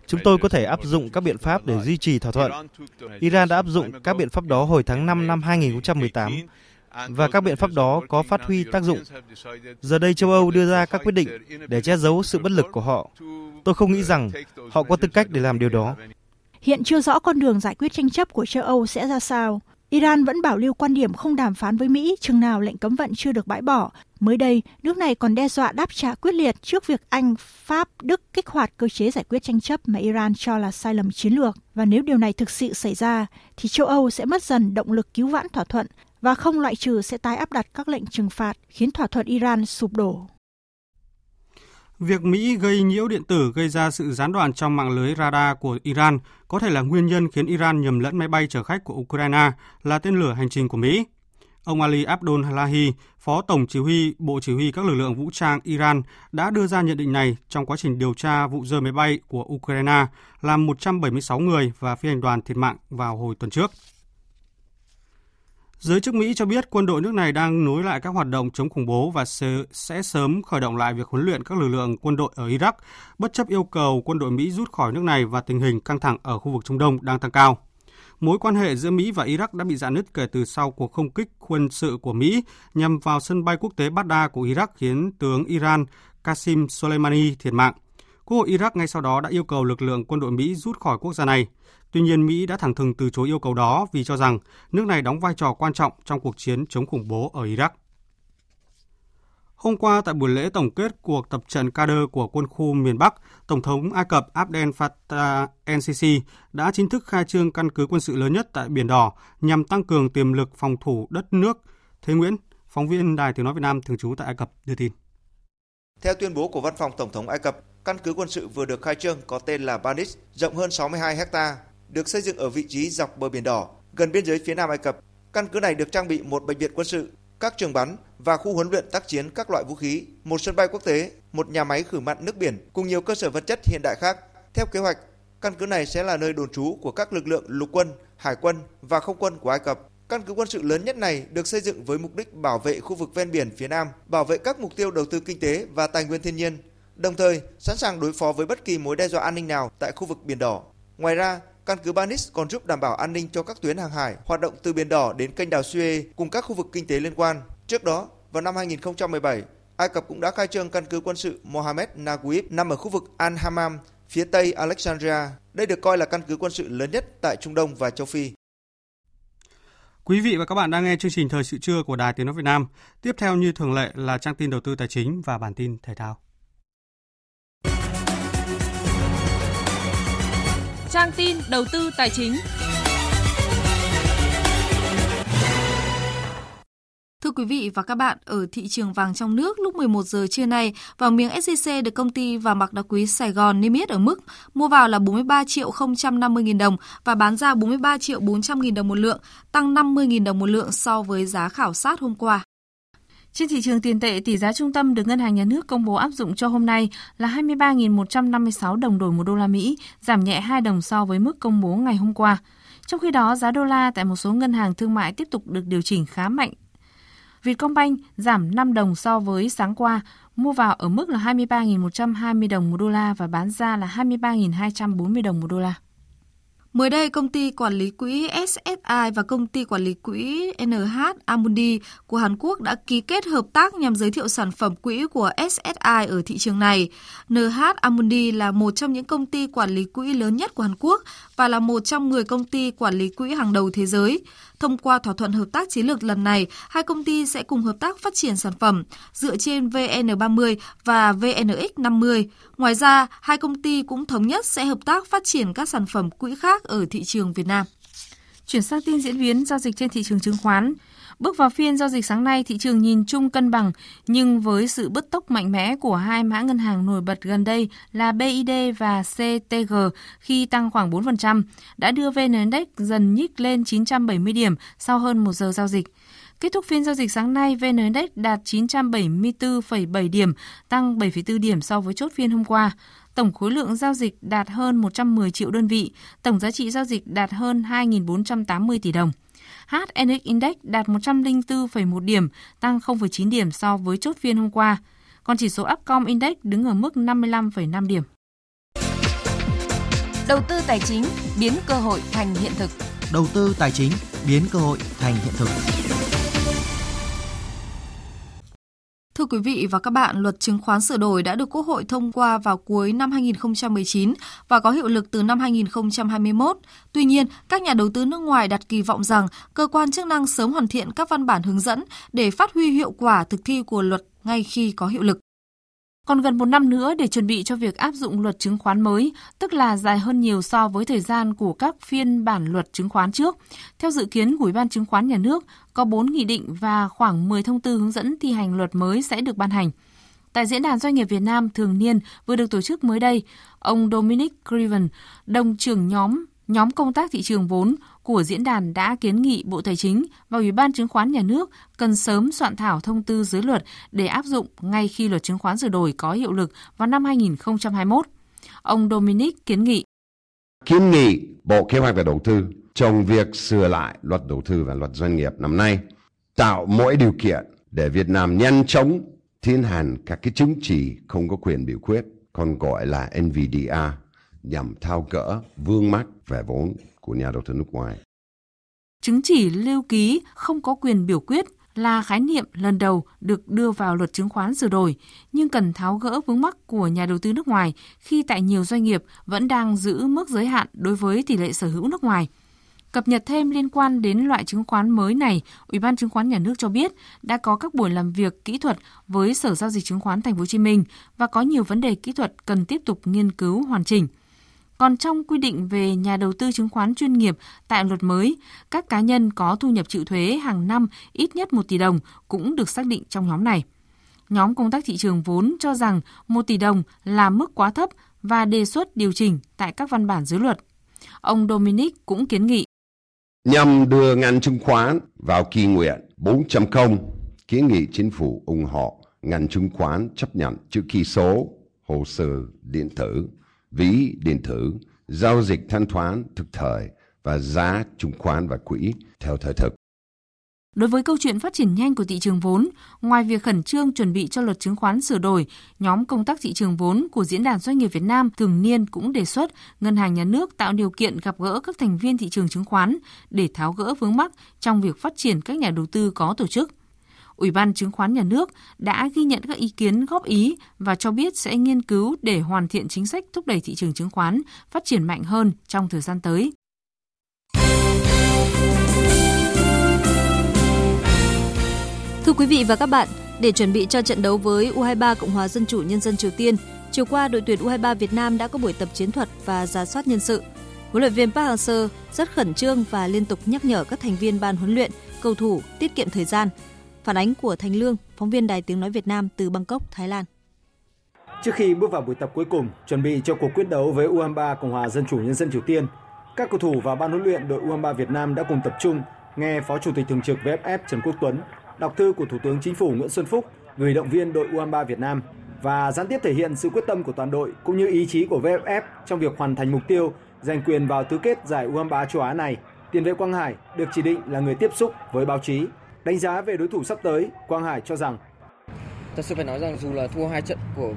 chúng tôi có thể áp dụng các biện pháp để duy trì thỏa thuận. Iran đã áp dụng các biện pháp đó hồi tháng 5 năm 2018 và các biện pháp đó có phát huy tác dụng. Giờ đây châu Âu đưa ra các quyết định để che giấu sự bất lực của họ. Tôi không nghĩ rằng họ có tư cách để làm điều đó. Hiện chưa rõ con đường giải quyết tranh chấp của châu Âu sẽ ra sao. Iran vẫn bảo lưu quan điểm không đàm phán với Mỹ chừng nào lệnh cấm vận chưa được bãi bỏ. Mới đây, nước này còn đe dọa đáp trả quyết liệt trước việc Anh, Pháp, Đức kích hoạt cơ chế giải quyết tranh chấp mà Iran cho là sai lầm chiến lược. Và nếu điều này thực sự xảy ra, thì châu Âu sẽ mất dần động lực cứu vãn thỏa thuận và không loại trừ sẽ tái áp đặt các lệnh trừng phạt khiến thỏa thuận Iran sụp đổ. Việc Mỹ gây nhiễu điện tử gây ra sự gián đoạn trong mạng lưới radar của Iran có thể là nguyên nhân khiến Iran nhầm lẫn máy bay chở khách của Ukraine là tên lửa hành trình của Mỹ. Ông Ali Abdul Halahi, Phó Tổng Chỉ huy Bộ Chỉ huy các lực lượng vũ trang Iran đã đưa ra nhận định này trong quá trình điều tra vụ rơi máy bay của Ukraine làm 176 người và phi hành đoàn thiệt mạng vào hồi tuần trước. Giới chức Mỹ cho biết quân đội nước này đang nối lại các hoạt động chống khủng bố và sẽ sớm khởi động lại việc huấn luyện các lực lượng quân đội ở Iraq, bất chấp yêu cầu quân đội Mỹ rút khỏi nước này và tình hình căng thẳng ở khu vực Trung Đông đang tăng cao. Mối quan hệ giữa Mỹ và Iraq đã bị rạn nứt kể từ sau cuộc không kích quân sự của Mỹ nhằm vào sân bay quốc tế Baghdad của Iraq khiến tướng Iran Qasim Soleimani thiệt mạng. Quốc hội Iraq ngay sau đó đã yêu cầu lực lượng quân đội Mỹ rút khỏi quốc gia này. Tuy nhiên, Mỹ đã thẳng thừng từ chối yêu cầu đó vì cho rằng nước này đóng vai trò quan trọng trong cuộc chiến chống khủng bố ở Iraq. Hôm qua tại buổi lễ tổng kết cuộc tập trận Kader của quân khu miền Bắc, Tổng thống Ai Cập Abdel Fattah el-Sisi đã chính thức khai trương căn cứ quân sự lớn nhất tại Biển Đỏ nhằm tăng cường tiềm lực phòng thủ đất nước. Thế Nguyễn, phóng viên Đài Tiếng Nói Việt Nam thường trú tại Ai Cập đưa tin. Theo tuyên bố của Văn phòng Tổng thống Ai Cập, căn cứ quân sự vừa được khai trương có tên là Banis, rộng hơn 62 hecta, được xây dựng ở vị trí dọc bờ biển đỏ, gần biên giới phía Nam Ai Cập. Căn cứ này được trang bị một bệnh viện quân sự, các trường bắn và khu huấn luyện tác chiến các loại vũ khí, một sân bay quốc tế, một nhà máy khử mặn nước biển cùng nhiều cơ sở vật chất hiện đại khác. Theo kế hoạch, căn cứ này sẽ là nơi đồn trú của các lực lượng lục quân, hải quân và không quân của Ai Cập. Căn cứ quân sự lớn nhất này được xây dựng với mục đích bảo vệ khu vực ven biển phía Nam, bảo vệ các mục tiêu đầu tư kinh tế và tài nguyên thiên nhiên, đồng thời sẵn sàng đối phó với bất kỳ mối đe dọa an ninh nào tại khu vực biển đỏ. Ngoài ra, Căn cứ Banis còn giúp đảm bảo an ninh cho các tuyến hàng hải hoạt động từ Biển Đỏ đến kênh đào Suez cùng các khu vực kinh tế liên quan. Trước đó, vào năm 2017, Ai Cập cũng đã khai trương căn cứ quân sự Mohammed Naguib nằm ở khu vực Al-Hammam, phía tây Alexandria. Đây được coi là căn cứ quân sự lớn nhất tại Trung Đông và châu Phi. Quý vị và các bạn đang nghe chương trình Thời sự trưa của Đài Tiếng Nói Việt Nam. Tiếp theo như thường lệ là trang tin đầu tư tài chính và bản tin thể thao. Trang tin đầu tư tài chính. Thưa quý vị và các bạn, ở thị trường vàng trong nước lúc 11 giờ trưa nay, vàng miếng SJC được công ty vàng bạc đá quý Sài Gòn niêm yết ở mức mua vào là 43 triệu 050 nghìn đồng và bán ra 43 triệu 400 nghìn đồng một lượng, tăng 50 nghìn đồng một lượng so với giá khảo sát hôm qua. Trên thị trường tiền tệ, tỷ giá trung tâm được Ngân hàng Nhà nước công bố áp dụng cho hôm nay là 23.156 đồng đổi một đô la Mỹ, giảm nhẹ 2 đồng so với mức công bố ngày hôm qua. Trong khi đó, giá đô la tại một số ngân hàng thương mại tiếp tục được điều chỉnh khá mạnh Vietcombank giảm 5 đồng so với sáng qua, mua vào ở mức là 23.120 đồng một đô la và bán ra là 23.240 đồng một đô la. Mới đây, công ty quản lý quỹ SSI và công ty quản lý quỹ NH Amundi của Hàn Quốc đã ký kết hợp tác nhằm giới thiệu sản phẩm quỹ của SSI ở thị trường này. NH Amundi là một trong những công ty quản lý quỹ lớn nhất của Hàn Quốc và là một trong 10 công ty quản lý quỹ hàng đầu thế giới. Thông qua thỏa thuận hợp tác chiến lược lần này, hai công ty sẽ cùng hợp tác phát triển sản phẩm dựa trên VN30 và VNX50. Ngoài ra, hai công ty cũng thống nhất sẽ hợp tác phát triển các sản phẩm quỹ khác ở thị trường Việt Nam. Chuyển sang tin diễn biến giao dịch trên thị trường chứng khoán. Bước vào phiên giao dịch sáng nay, thị trường nhìn chung cân bằng, nhưng với sự bứt tốc mạnh mẽ của hai mã ngân hàng nổi bật gần đây là BID và CTG khi tăng khoảng 4%, đã đưa VN Index dần nhích lên 970 điểm sau hơn một giờ giao dịch. Kết thúc phiên giao dịch sáng nay, VN Index đạt 974,7 điểm, tăng 7,4 điểm so với chốt phiên hôm qua. Tổng khối lượng giao dịch đạt hơn 110 triệu đơn vị, tổng giá trị giao dịch đạt hơn 2.480 tỷ đồng. HNX Index đạt 104,1 điểm, tăng 0,9 điểm so với chốt phiên hôm qua. Còn chỉ số Upcom Index đứng ở mức 55,5 điểm. Đầu tư tài chính biến cơ hội thành hiện thực. Đầu tư tài chính biến cơ hội thành hiện thực. Thưa quý vị và các bạn, luật chứng khoán sửa đổi đã được Quốc hội thông qua vào cuối năm 2019 và có hiệu lực từ năm 2021. Tuy nhiên, các nhà đầu tư nước ngoài đặt kỳ vọng rằng cơ quan chức năng sớm hoàn thiện các văn bản hướng dẫn để phát huy hiệu quả thực thi của luật ngay khi có hiệu lực. Còn gần một năm nữa để chuẩn bị cho việc áp dụng luật chứng khoán mới, tức là dài hơn nhiều so với thời gian của các phiên bản luật chứng khoán trước. Theo dự kiến của Ủy ban Chứng khoán Nhà nước, có 4 nghị định và khoảng 10 thông tư hướng dẫn thi hành luật mới sẽ được ban hành. Tại Diễn đàn Doanh nghiệp Việt Nam thường niên vừa được tổ chức mới đây, ông Dominic Griven, đồng trưởng nhóm nhóm công tác thị trường vốn của diễn đàn đã kiến nghị Bộ Tài chính và Ủy ban Chứng khoán Nhà nước cần sớm soạn thảo thông tư dưới luật để áp dụng ngay khi luật chứng khoán sửa đổi có hiệu lực vào năm 2021. Ông Dominic kiến nghị. Kiến nghị Bộ Kế hoạch và Đầu tư trong việc sửa lại luật đầu tư và luật doanh nghiệp năm nay, tạo mọi điều kiện để Việt Nam nhanh chóng thiên hành các cái chứng chỉ không có quyền biểu quyết, còn gọi là NVDA nhằm thao gỡ vương mắc về vốn của nhà đầu tư nước ngoài. Chứng chỉ lưu ký không có quyền biểu quyết là khái niệm lần đầu được đưa vào luật chứng khoán sửa đổi, nhưng cần tháo gỡ vướng mắc của nhà đầu tư nước ngoài khi tại nhiều doanh nghiệp vẫn đang giữ mức giới hạn đối với tỷ lệ sở hữu nước ngoài. Cập nhật thêm liên quan đến loại chứng khoán mới này, Ủy ban Chứng khoán Nhà nước cho biết đã có các buổi làm việc kỹ thuật với Sở giao dịch chứng khoán Thành phố Hồ Chí Minh và có nhiều vấn đề kỹ thuật cần tiếp tục nghiên cứu hoàn chỉnh. Còn trong quy định về nhà đầu tư chứng khoán chuyên nghiệp tại luật mới, các cá nhân có thu nhập chịu thuế hàng năm ít nhất 1 tỷ đồng cũng được xác định trong nhóm này. Nhóm công tác thị trường vốn cho rằng 1 tỷ đồng là mức quá thấp và đề xuất điều chỉnh tại các văn bản dưới luật. Ông Dominic cũng kiến nghị. Nhằm đưa ngành chứng khoán vào kỳ nguyện 4.0, kiến nghị chính phủ ủng hộ ngành chứng khoán chấp nhận chữ ký số, hồ sơ điện tử ví điện tử, giao dịch thanh toán thực thời và giá chứng khoán và quỹ theo thời thực. Đối với câu chuyện phát triển nhanh của thị trường vốn, ngoài việc khẩn trương chuẩn bị cho luật chứng khoán sửa đổi, nhóm công tác thị trường vốn của Diễn đàn Doanh nghiệp Việt Nam thường niên cũng đề xuất Ngân hàng Nhà nước tạo điều kiện gặp gỡ các thành viên thị trường chứng khoán để tháo gỡ vướng mắc trong việc phát triển các nhà đầu tư có tổ chức. Ủy ban Chứng khoán Nhà nước đã ghi nhận các ý kiến góp ý và cho biết sẽ nghiên cứu để hoàn thiện chính sách thúc đẩy thị trường chứng khoán phát triển mạnh hơn trong thời gian tới. Thưa quý vị và các bạn, để chuẩn bị cho trận đấu với U23 Cộng hòa Dân chủ Nhân dân Triều Tiên, chiều qua đội tuyển U23 Việt Nam đã có buổi tập chiến thuật và giả soát nhân sự. Huấn luyện viên Park Hang-seo rất khẩn trương và liên tục nhắc nhở các thành viên ban huấn luyện, cầu thủ tiết kiệm thời gian. Phản ánh của Thành Lương, phóng viên Đài Tiếng Nói Việt Nam từ Bangkok, Thái Lan. Trước khi bước vào buổi tập cuối cùng, chuẩn bị cho cuộc quyết đấu với U23 Cộng hòa Dân chủ Nhân dân Triều Tiên, các cầu thủ và ban huấn luyện đội U23 Việt Nam đã cùng tập trung nghe Phó Chủ tịch Thường trực VFF Trần Quốc Tuấn đọc thư của Thủ tướng Chính phủ Nguyễn Xuân Phúc gửi động viên đội U23 Việt Nam và gián tiếp thể hiện sự quyết tâm của toàn đội cũng như ý chí của VFF trong việc hoàn thành mục tiêu giành quyền vào tứ kết giải U23 châu Á này. Tiền vệ Quang Hải được chỉ định là người tiếp xúc với báo chí. Đánh giá về đối thủ sắp tới, Quang Hải cho rằng Thật sự phải nói rằng dù là thua hai trận của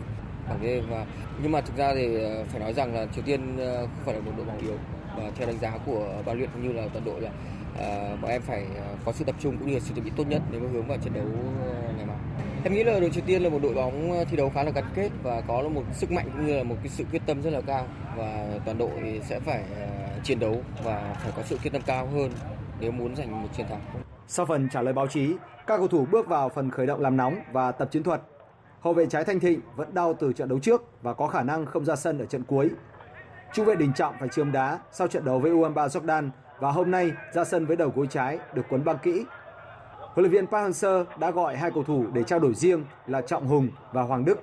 bảng D và nhưng mà thực ra thì ờ, phải nói rằng là Triều Tiên ờ, không phải là một đội bóng yếu. Và theo đánh giá của ban luyện cũng như là toàn đội là uh, bọn em phải có sự tập trung cũng như là sự chuẩn bị tốt nhất để mà hướng vào trận đấu ngày mai. Em nghĩ là đội Triều Tiên là một đội bóng thi đấu khá là gắn kết và có một sức mạnh cũng như là một cái sự quyết tâm rất là cao. Và toàn đội sẽ phải chiến đấu và phải có sự quyết tâm cao hơn nếu muốn giành một chiến thắng. Sau phần trả lời báo chí, các cầu thủ bước vào phần khởi động làm nóng và tập chiến thuật. Hậu vệ trái Thanh Thịnh vẫn đau từ trận đấu trước và có khả năng không ra sân ở trận cuối. Trung vệ Đình Trọng phải chườm đá sau trận đấu với U23 Jordan và hôm nay ra sân với đầu gối trái được quấn băng kỹ. Huấn luyện viên Park Hang-seo đã gọi hai cầu thủ để trao đổi riêng là Trọng Hùng và Hoàng Đức.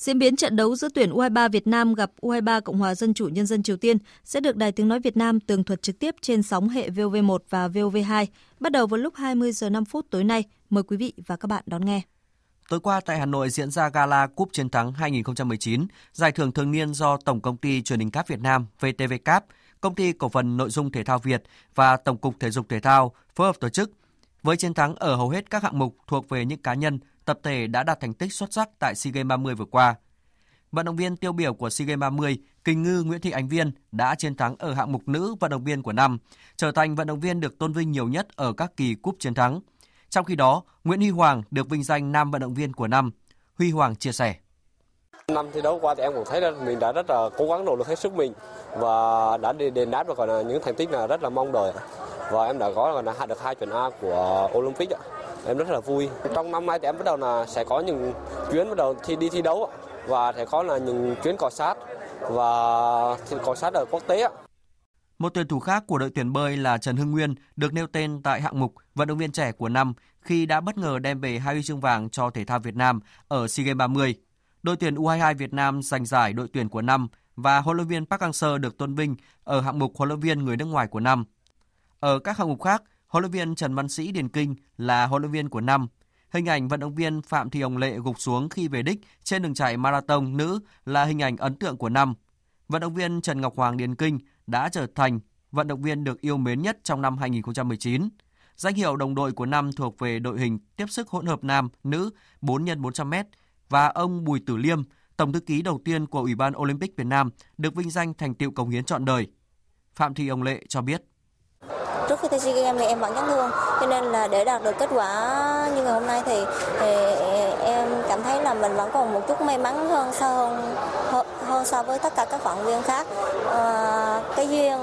Diễn biến trận đấu giữa tuyển U23 Việt Nam gặp U23 Cộng hòa Dân chủ Nhân dân Triều Tiên sẽ được Đài Tiếng Nói Việt Nam tường thuật trực tiếp trên sóng hệ VOV1 và VOV2, bắt đầu vào lúc 20 giờ 5 phút tối nay. Mời quý vị và các bạn đón nghe. Tối qua tại Hà Nội diễn ra Gala Cúp Chiến thắng 2019, giải thưởng thường niên do Tổng Công ty Truyền hình Cáp Việt Nam VTV Cáp, Công ty Cổ phần Nội dung Thể thao Việt và Tổng cục Thể dục Thể thao phối hợp tổ chức. Với chiến thắng ở hầu hết các hạng mục thuộc về những cá nhân, tập thể đã đạt thành tích xuất sắc tại SEA Games 30 vừa qua. Vận động viên tiêu biểu của SEA Games 30, Kình Ngư Nguyễn Thị Ánh Viên đã chiến thắng ở hạng mục nữ vận động viên của năm, trở thành vận động viên được tôn vinh nhiều nhất ở các kỳ cúp chiến thắng. Trong khi đó, Nguyễn Huy Hoàng được vinh danh nam vận động viên của năm. Huy Hoàng chia sẻ. Năm thi đấu qua thì em cũng thấy là mình đã rất là cố gắng nỗ lực hết sức mình và đã đền đáp được là những thành tích là rất là mong đợi và em đã có là hạ được hai chuẩn A của Olympic em rất là vui. Trong năm nay thì em bắt đầu là sẽ có những chuyến bắt đầu thi, đi thi đấu và sẽ có là những chuyến cọ sát. Và cọ sát ở quốc tế một tuyển thủ khác của đội tuyển bơi là Trần Hưng Nguyên, được nêu tên tại hạng mục vận động viên trẻ của năm khi đã bất ngờ đem về hai huy chương vàng cho thể thao Việt Nam ở SEA Games 30. Đội tuyển U22 Việt Nam giành giải đội tuyển của năm và huấn luyện viên Park Hang-seo được tôn vinh ở hạng mục huấn luyện viên người nước ngoài của năm. Ở các hạng mục khác, huấn luyện viên Trần Văn Sĩ Điền Kinh là huấn luyện viên của năm. Hình ảnh vận động viên Phạm Thị Hồng Lệ gục xuống khi về đích trên đường chạy marathon nữ là hình ảnh ấn tượng của năm. Vận động viên Trần Ngọc Hoàng Điền Kinh đã trở thành vận động viên được yêu mến nhất trong năm 2019. Danh hiệu đồng đội của năm thuộc về đội hình tiếp sức hỗn hợp nam, nữ 4 x 400 m và ông Bùi Tử Liêm, tổng thư ký đầu tiên của Ủy ban Olympic Việt Nam, được vinh danh thành tiệu cống hiến trọn đời. Phạm Thị Ông Lệ cho biết. Trước khi thi SEA Games thì em vẫn chấn thương, cho nên là để đạt được kết quả như ngày hôm nay thì, thì em cảm thấy là mình vẫn còn một chút may mắn hơn so hơn, hơn so với tất cả các vận viên khác. À, cái duyên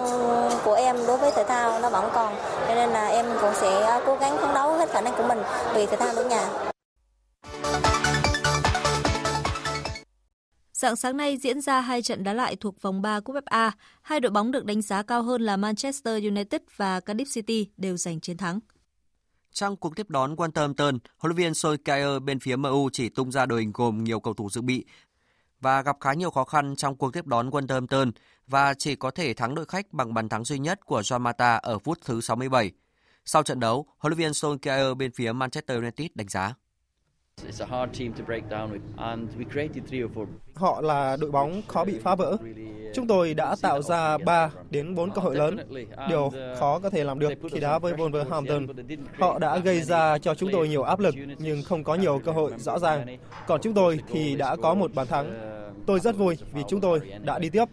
của em đối với thể thao nó vẫn còn, cho nên là em cũng sẽ cố gắng phấn đấu hết khả năng của mình vì thể thao nước nhà. Dạng sáng nay diễn ra hai trận đá lại thuộc vòng 3 Cúp FA. Hai đội bóng được đánh giá cao hơn là Manchester United và Cardiff City đều giành chiến thắng. Trong cuộc tiếp đón Wolverhampton, huấn luyện viên Solskjaer bên phía MU chỉ tung ra đội hình gồm nhiều cầu thủ dự bị và gặp khá nhiều khó khăn trong cuộc tiếp đón Wolverhampton và chỉ có thể thắng đội khách bằng bàn thắng duy nhất của Juan Mata ở phút thứ 67. Sau trận đấu, huấn luyện viên Solskjaer bên phía Manchester United đánh giá. Họ là đội bóng khó bị phá vỡ. Chúng tôi đã tạo ra 3 đến 4 cơ hội lớn, điều khó có thể làm được khi đá với Wolverhampton. Họ đã gây ra cho chúng tôi nhiều áp lực nhưng không có nhiều cơ hội rõ ràng. Còn chúng tôi thì đã có một bàn thắng. Tôi rất vui vì chúng tôi đã đi tiếp.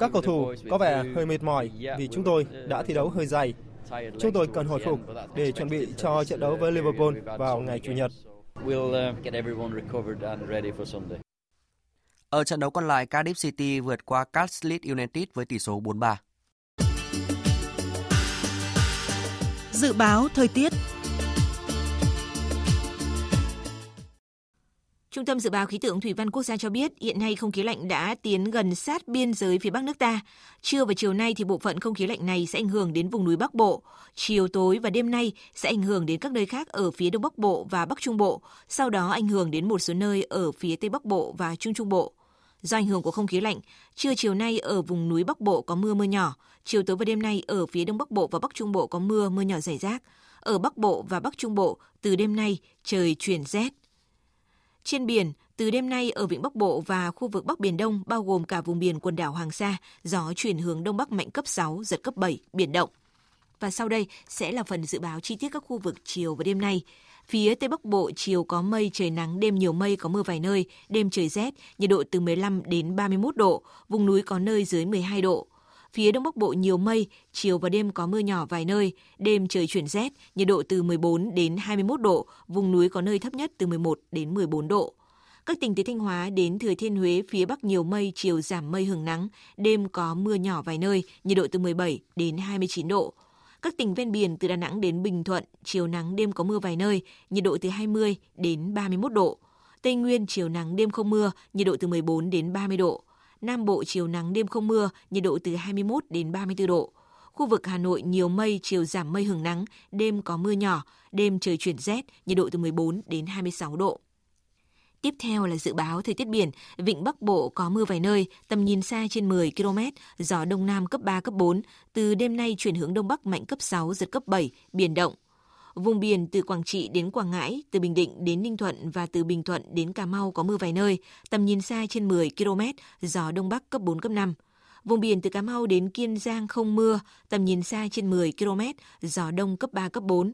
Các cầu thủ có vẻ hơi mệt mỏi vì chúng tôi đã thi đấu hơi dày. Chúng tôi cần hồi phục để chuẩn bị cho trận đấu với Liverpool vào ngày Chủ nhật. Ở trận đấu còn lại, Cardiff City vượt qua Cardiff United với tỷ số 4-3. Dự báo thời tiết Trung tâm Dự báo Khí tượng Thủy văn Quốc gia cho biết hiện nay không khí lạnh đã tiến gần sát biên giới phía Bắc nước ta. Trưa và chiều nay thì bộ phận không khí lạnh này sẽ ảnh hưởng đến vùng núi Bắc Bộ. Chiều tối và đêm nay sẽ ảnh hưởng đến các nơi khác ở phía Đông Bắc Bộ và Bắc Trung Bộ, sau đó ảnh hưởng đến một số nơi ở phía Tây Bắc Bộ và Trung Trung Bộ. Do ảnh hưởng của không khí lạnh, trưa chiều nay ở vùng núi Bắc Bộ có mưa mưa nhỏ, chiều tối và đêm nay ở phía Đông Bắc Bộ và Bắc Trung Bộ có mưa mưa nhỏ rải rác. Ở Bắc Bộ và Bắc Trung Bộ, từ đêm nay trời chuyển rét. Trên biển, từ đêm nay ở vịnh Bắc Bộ và khu vực Bắc Biển Đông bao gồm cả vùng biển quần đảo Hoàng Sa, gió chuyển hướng đông bắc mạnh cấp 6, giật cấp 7, biển động. Và sau đây sẽ là phần dự báo chi tiết các khu vực chiều và đêm nay. Phía Tây Bắc Bộ chiều có mây, trời nắng, đêm nhiều mây có mưa vài nơi, đêm trời rét, nhiệt độ từ 15 đến 31 độ, vùng núi có nơi dưới 12 độ. Phía Đông Bắc Bộ nhiều mây, chiều và đêm có mưa nhỏ vài nơi, đêm trời chuyển rét, nhiệt độ từ 14 đến 21 độ, vùng núi có nơi thấp nhất từ 11 đến 14 độ. Các tỉnh từ Thanh Hóa đến Thừa Thiên Huế phía Bắc nhiều mây, chiều giảm mây hưởng nắng, đêm có mưa nhỏ vài nơi, nhiệt độ từ 17 đến 29 độ. Các tỉnh ven biển từ Đà Nẵng đến Bình Thuận, chiều nắng đêm có mưa vài nơi, nhiệt độ từ 20 đến 31 độ. Tây Nguyên chiều nắng đêm không mưa, nhiệt độ từ 14 đến 30 độ. Nam Bộ chiều nắng đêm không mưa, nhiệt độ từ 21 đến 34 độ. Khu vực Hà Nội nhiều mây, chiều giảm mây hưởng nắng, đêm có mưa nhỏ, đêm trời chuyển rét, nhiệt độ từ 14 đến 26 độ. Tiếp theo là dự báo thời tiết biển, vịnh Bắc Bộ có mưa vài nơi, tầm nhìn xa trên 10 km, gió đông nam cấp 3 cấp 4, từ đêm nay chuyển hướng đông bắc mạnh cấp 6 giật cấp 7, biển động. Vùng biển từ Quảng Trị đến Quảng Ngãi, từ Bình Định đến Ninh Thuận và từ Bình Thuận đến Cà Mau có mưa vài nơi, tầm nhìn xa trên 10 km, gió đông bắc cấp 4 cấp 5. Vùng biển từ Cà Mau đến Kiên Giang không mưa, tầm nhìn xa trên 10 km, gió đông cấp 3 cấp 4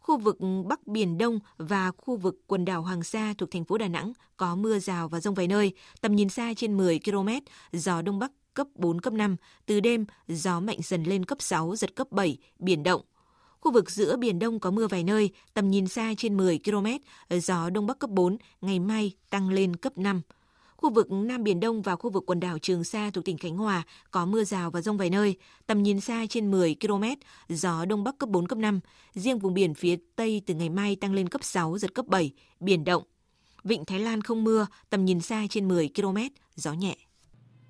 khu vực Bắc Biển Đông và khu vực quần đảo Hoàng Sa thuộc thành phố Đà Nẵng có mưa rào và rông vài nơi, tầm nhìn xa trên 10 km, gió Đông Bắc cấp 4, cấp 5, từ đêm gió mạnh dần lên cấp 6, giật cấp 7, biển động. Khu vực giữa Biển Đông có mưa vài nơi, tầm nhìn xa trên 10 km, gió Đông Bắc cấp 4, ngày mai tăng lên cấp 5. Khu vực Nam Biển Đông và khu vực quần đảo Trường Sa thuộc tỉnh Khánh Hòa có mưa rào và rông vài nơi, tầm nhìn xa trên 10 km, gió Đông Bắc cấp 4, cấp 5. Riêng vùng biển phía Tây từ ngày mai tăng lên cấp 6, giật cấp 7, biển động. Vịnh Thái Lan không mưa, tầm nhìn xa trên 10 km, gió nhẹ.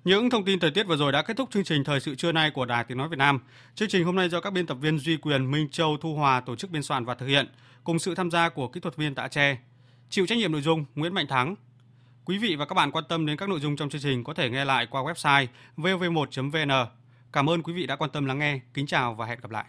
Những thông tin thời tiết vừa rồi đã kết thúc chương trình thời sự trưa nay của Đài Tiếng nói Việt Nam. Chương trình hôm nay do các biên tập viên Duy Quyền, Minh Châu, Thu Hòa tổ chức biên soạn và thực hiện, cùng sự tham gia của kỹ thuật viên Tạ Tre. Chịu trách nhiệm nội dung Nguyễn Mạnh Thắng, Quý vị và các bạn quan tâm đến các nội dung trong chương trình có thể nghe lại qua website vv1.vn. Cảm ơn quý vị đã quan tâm lắng nghe. Kính chào và hẹn gặp lại.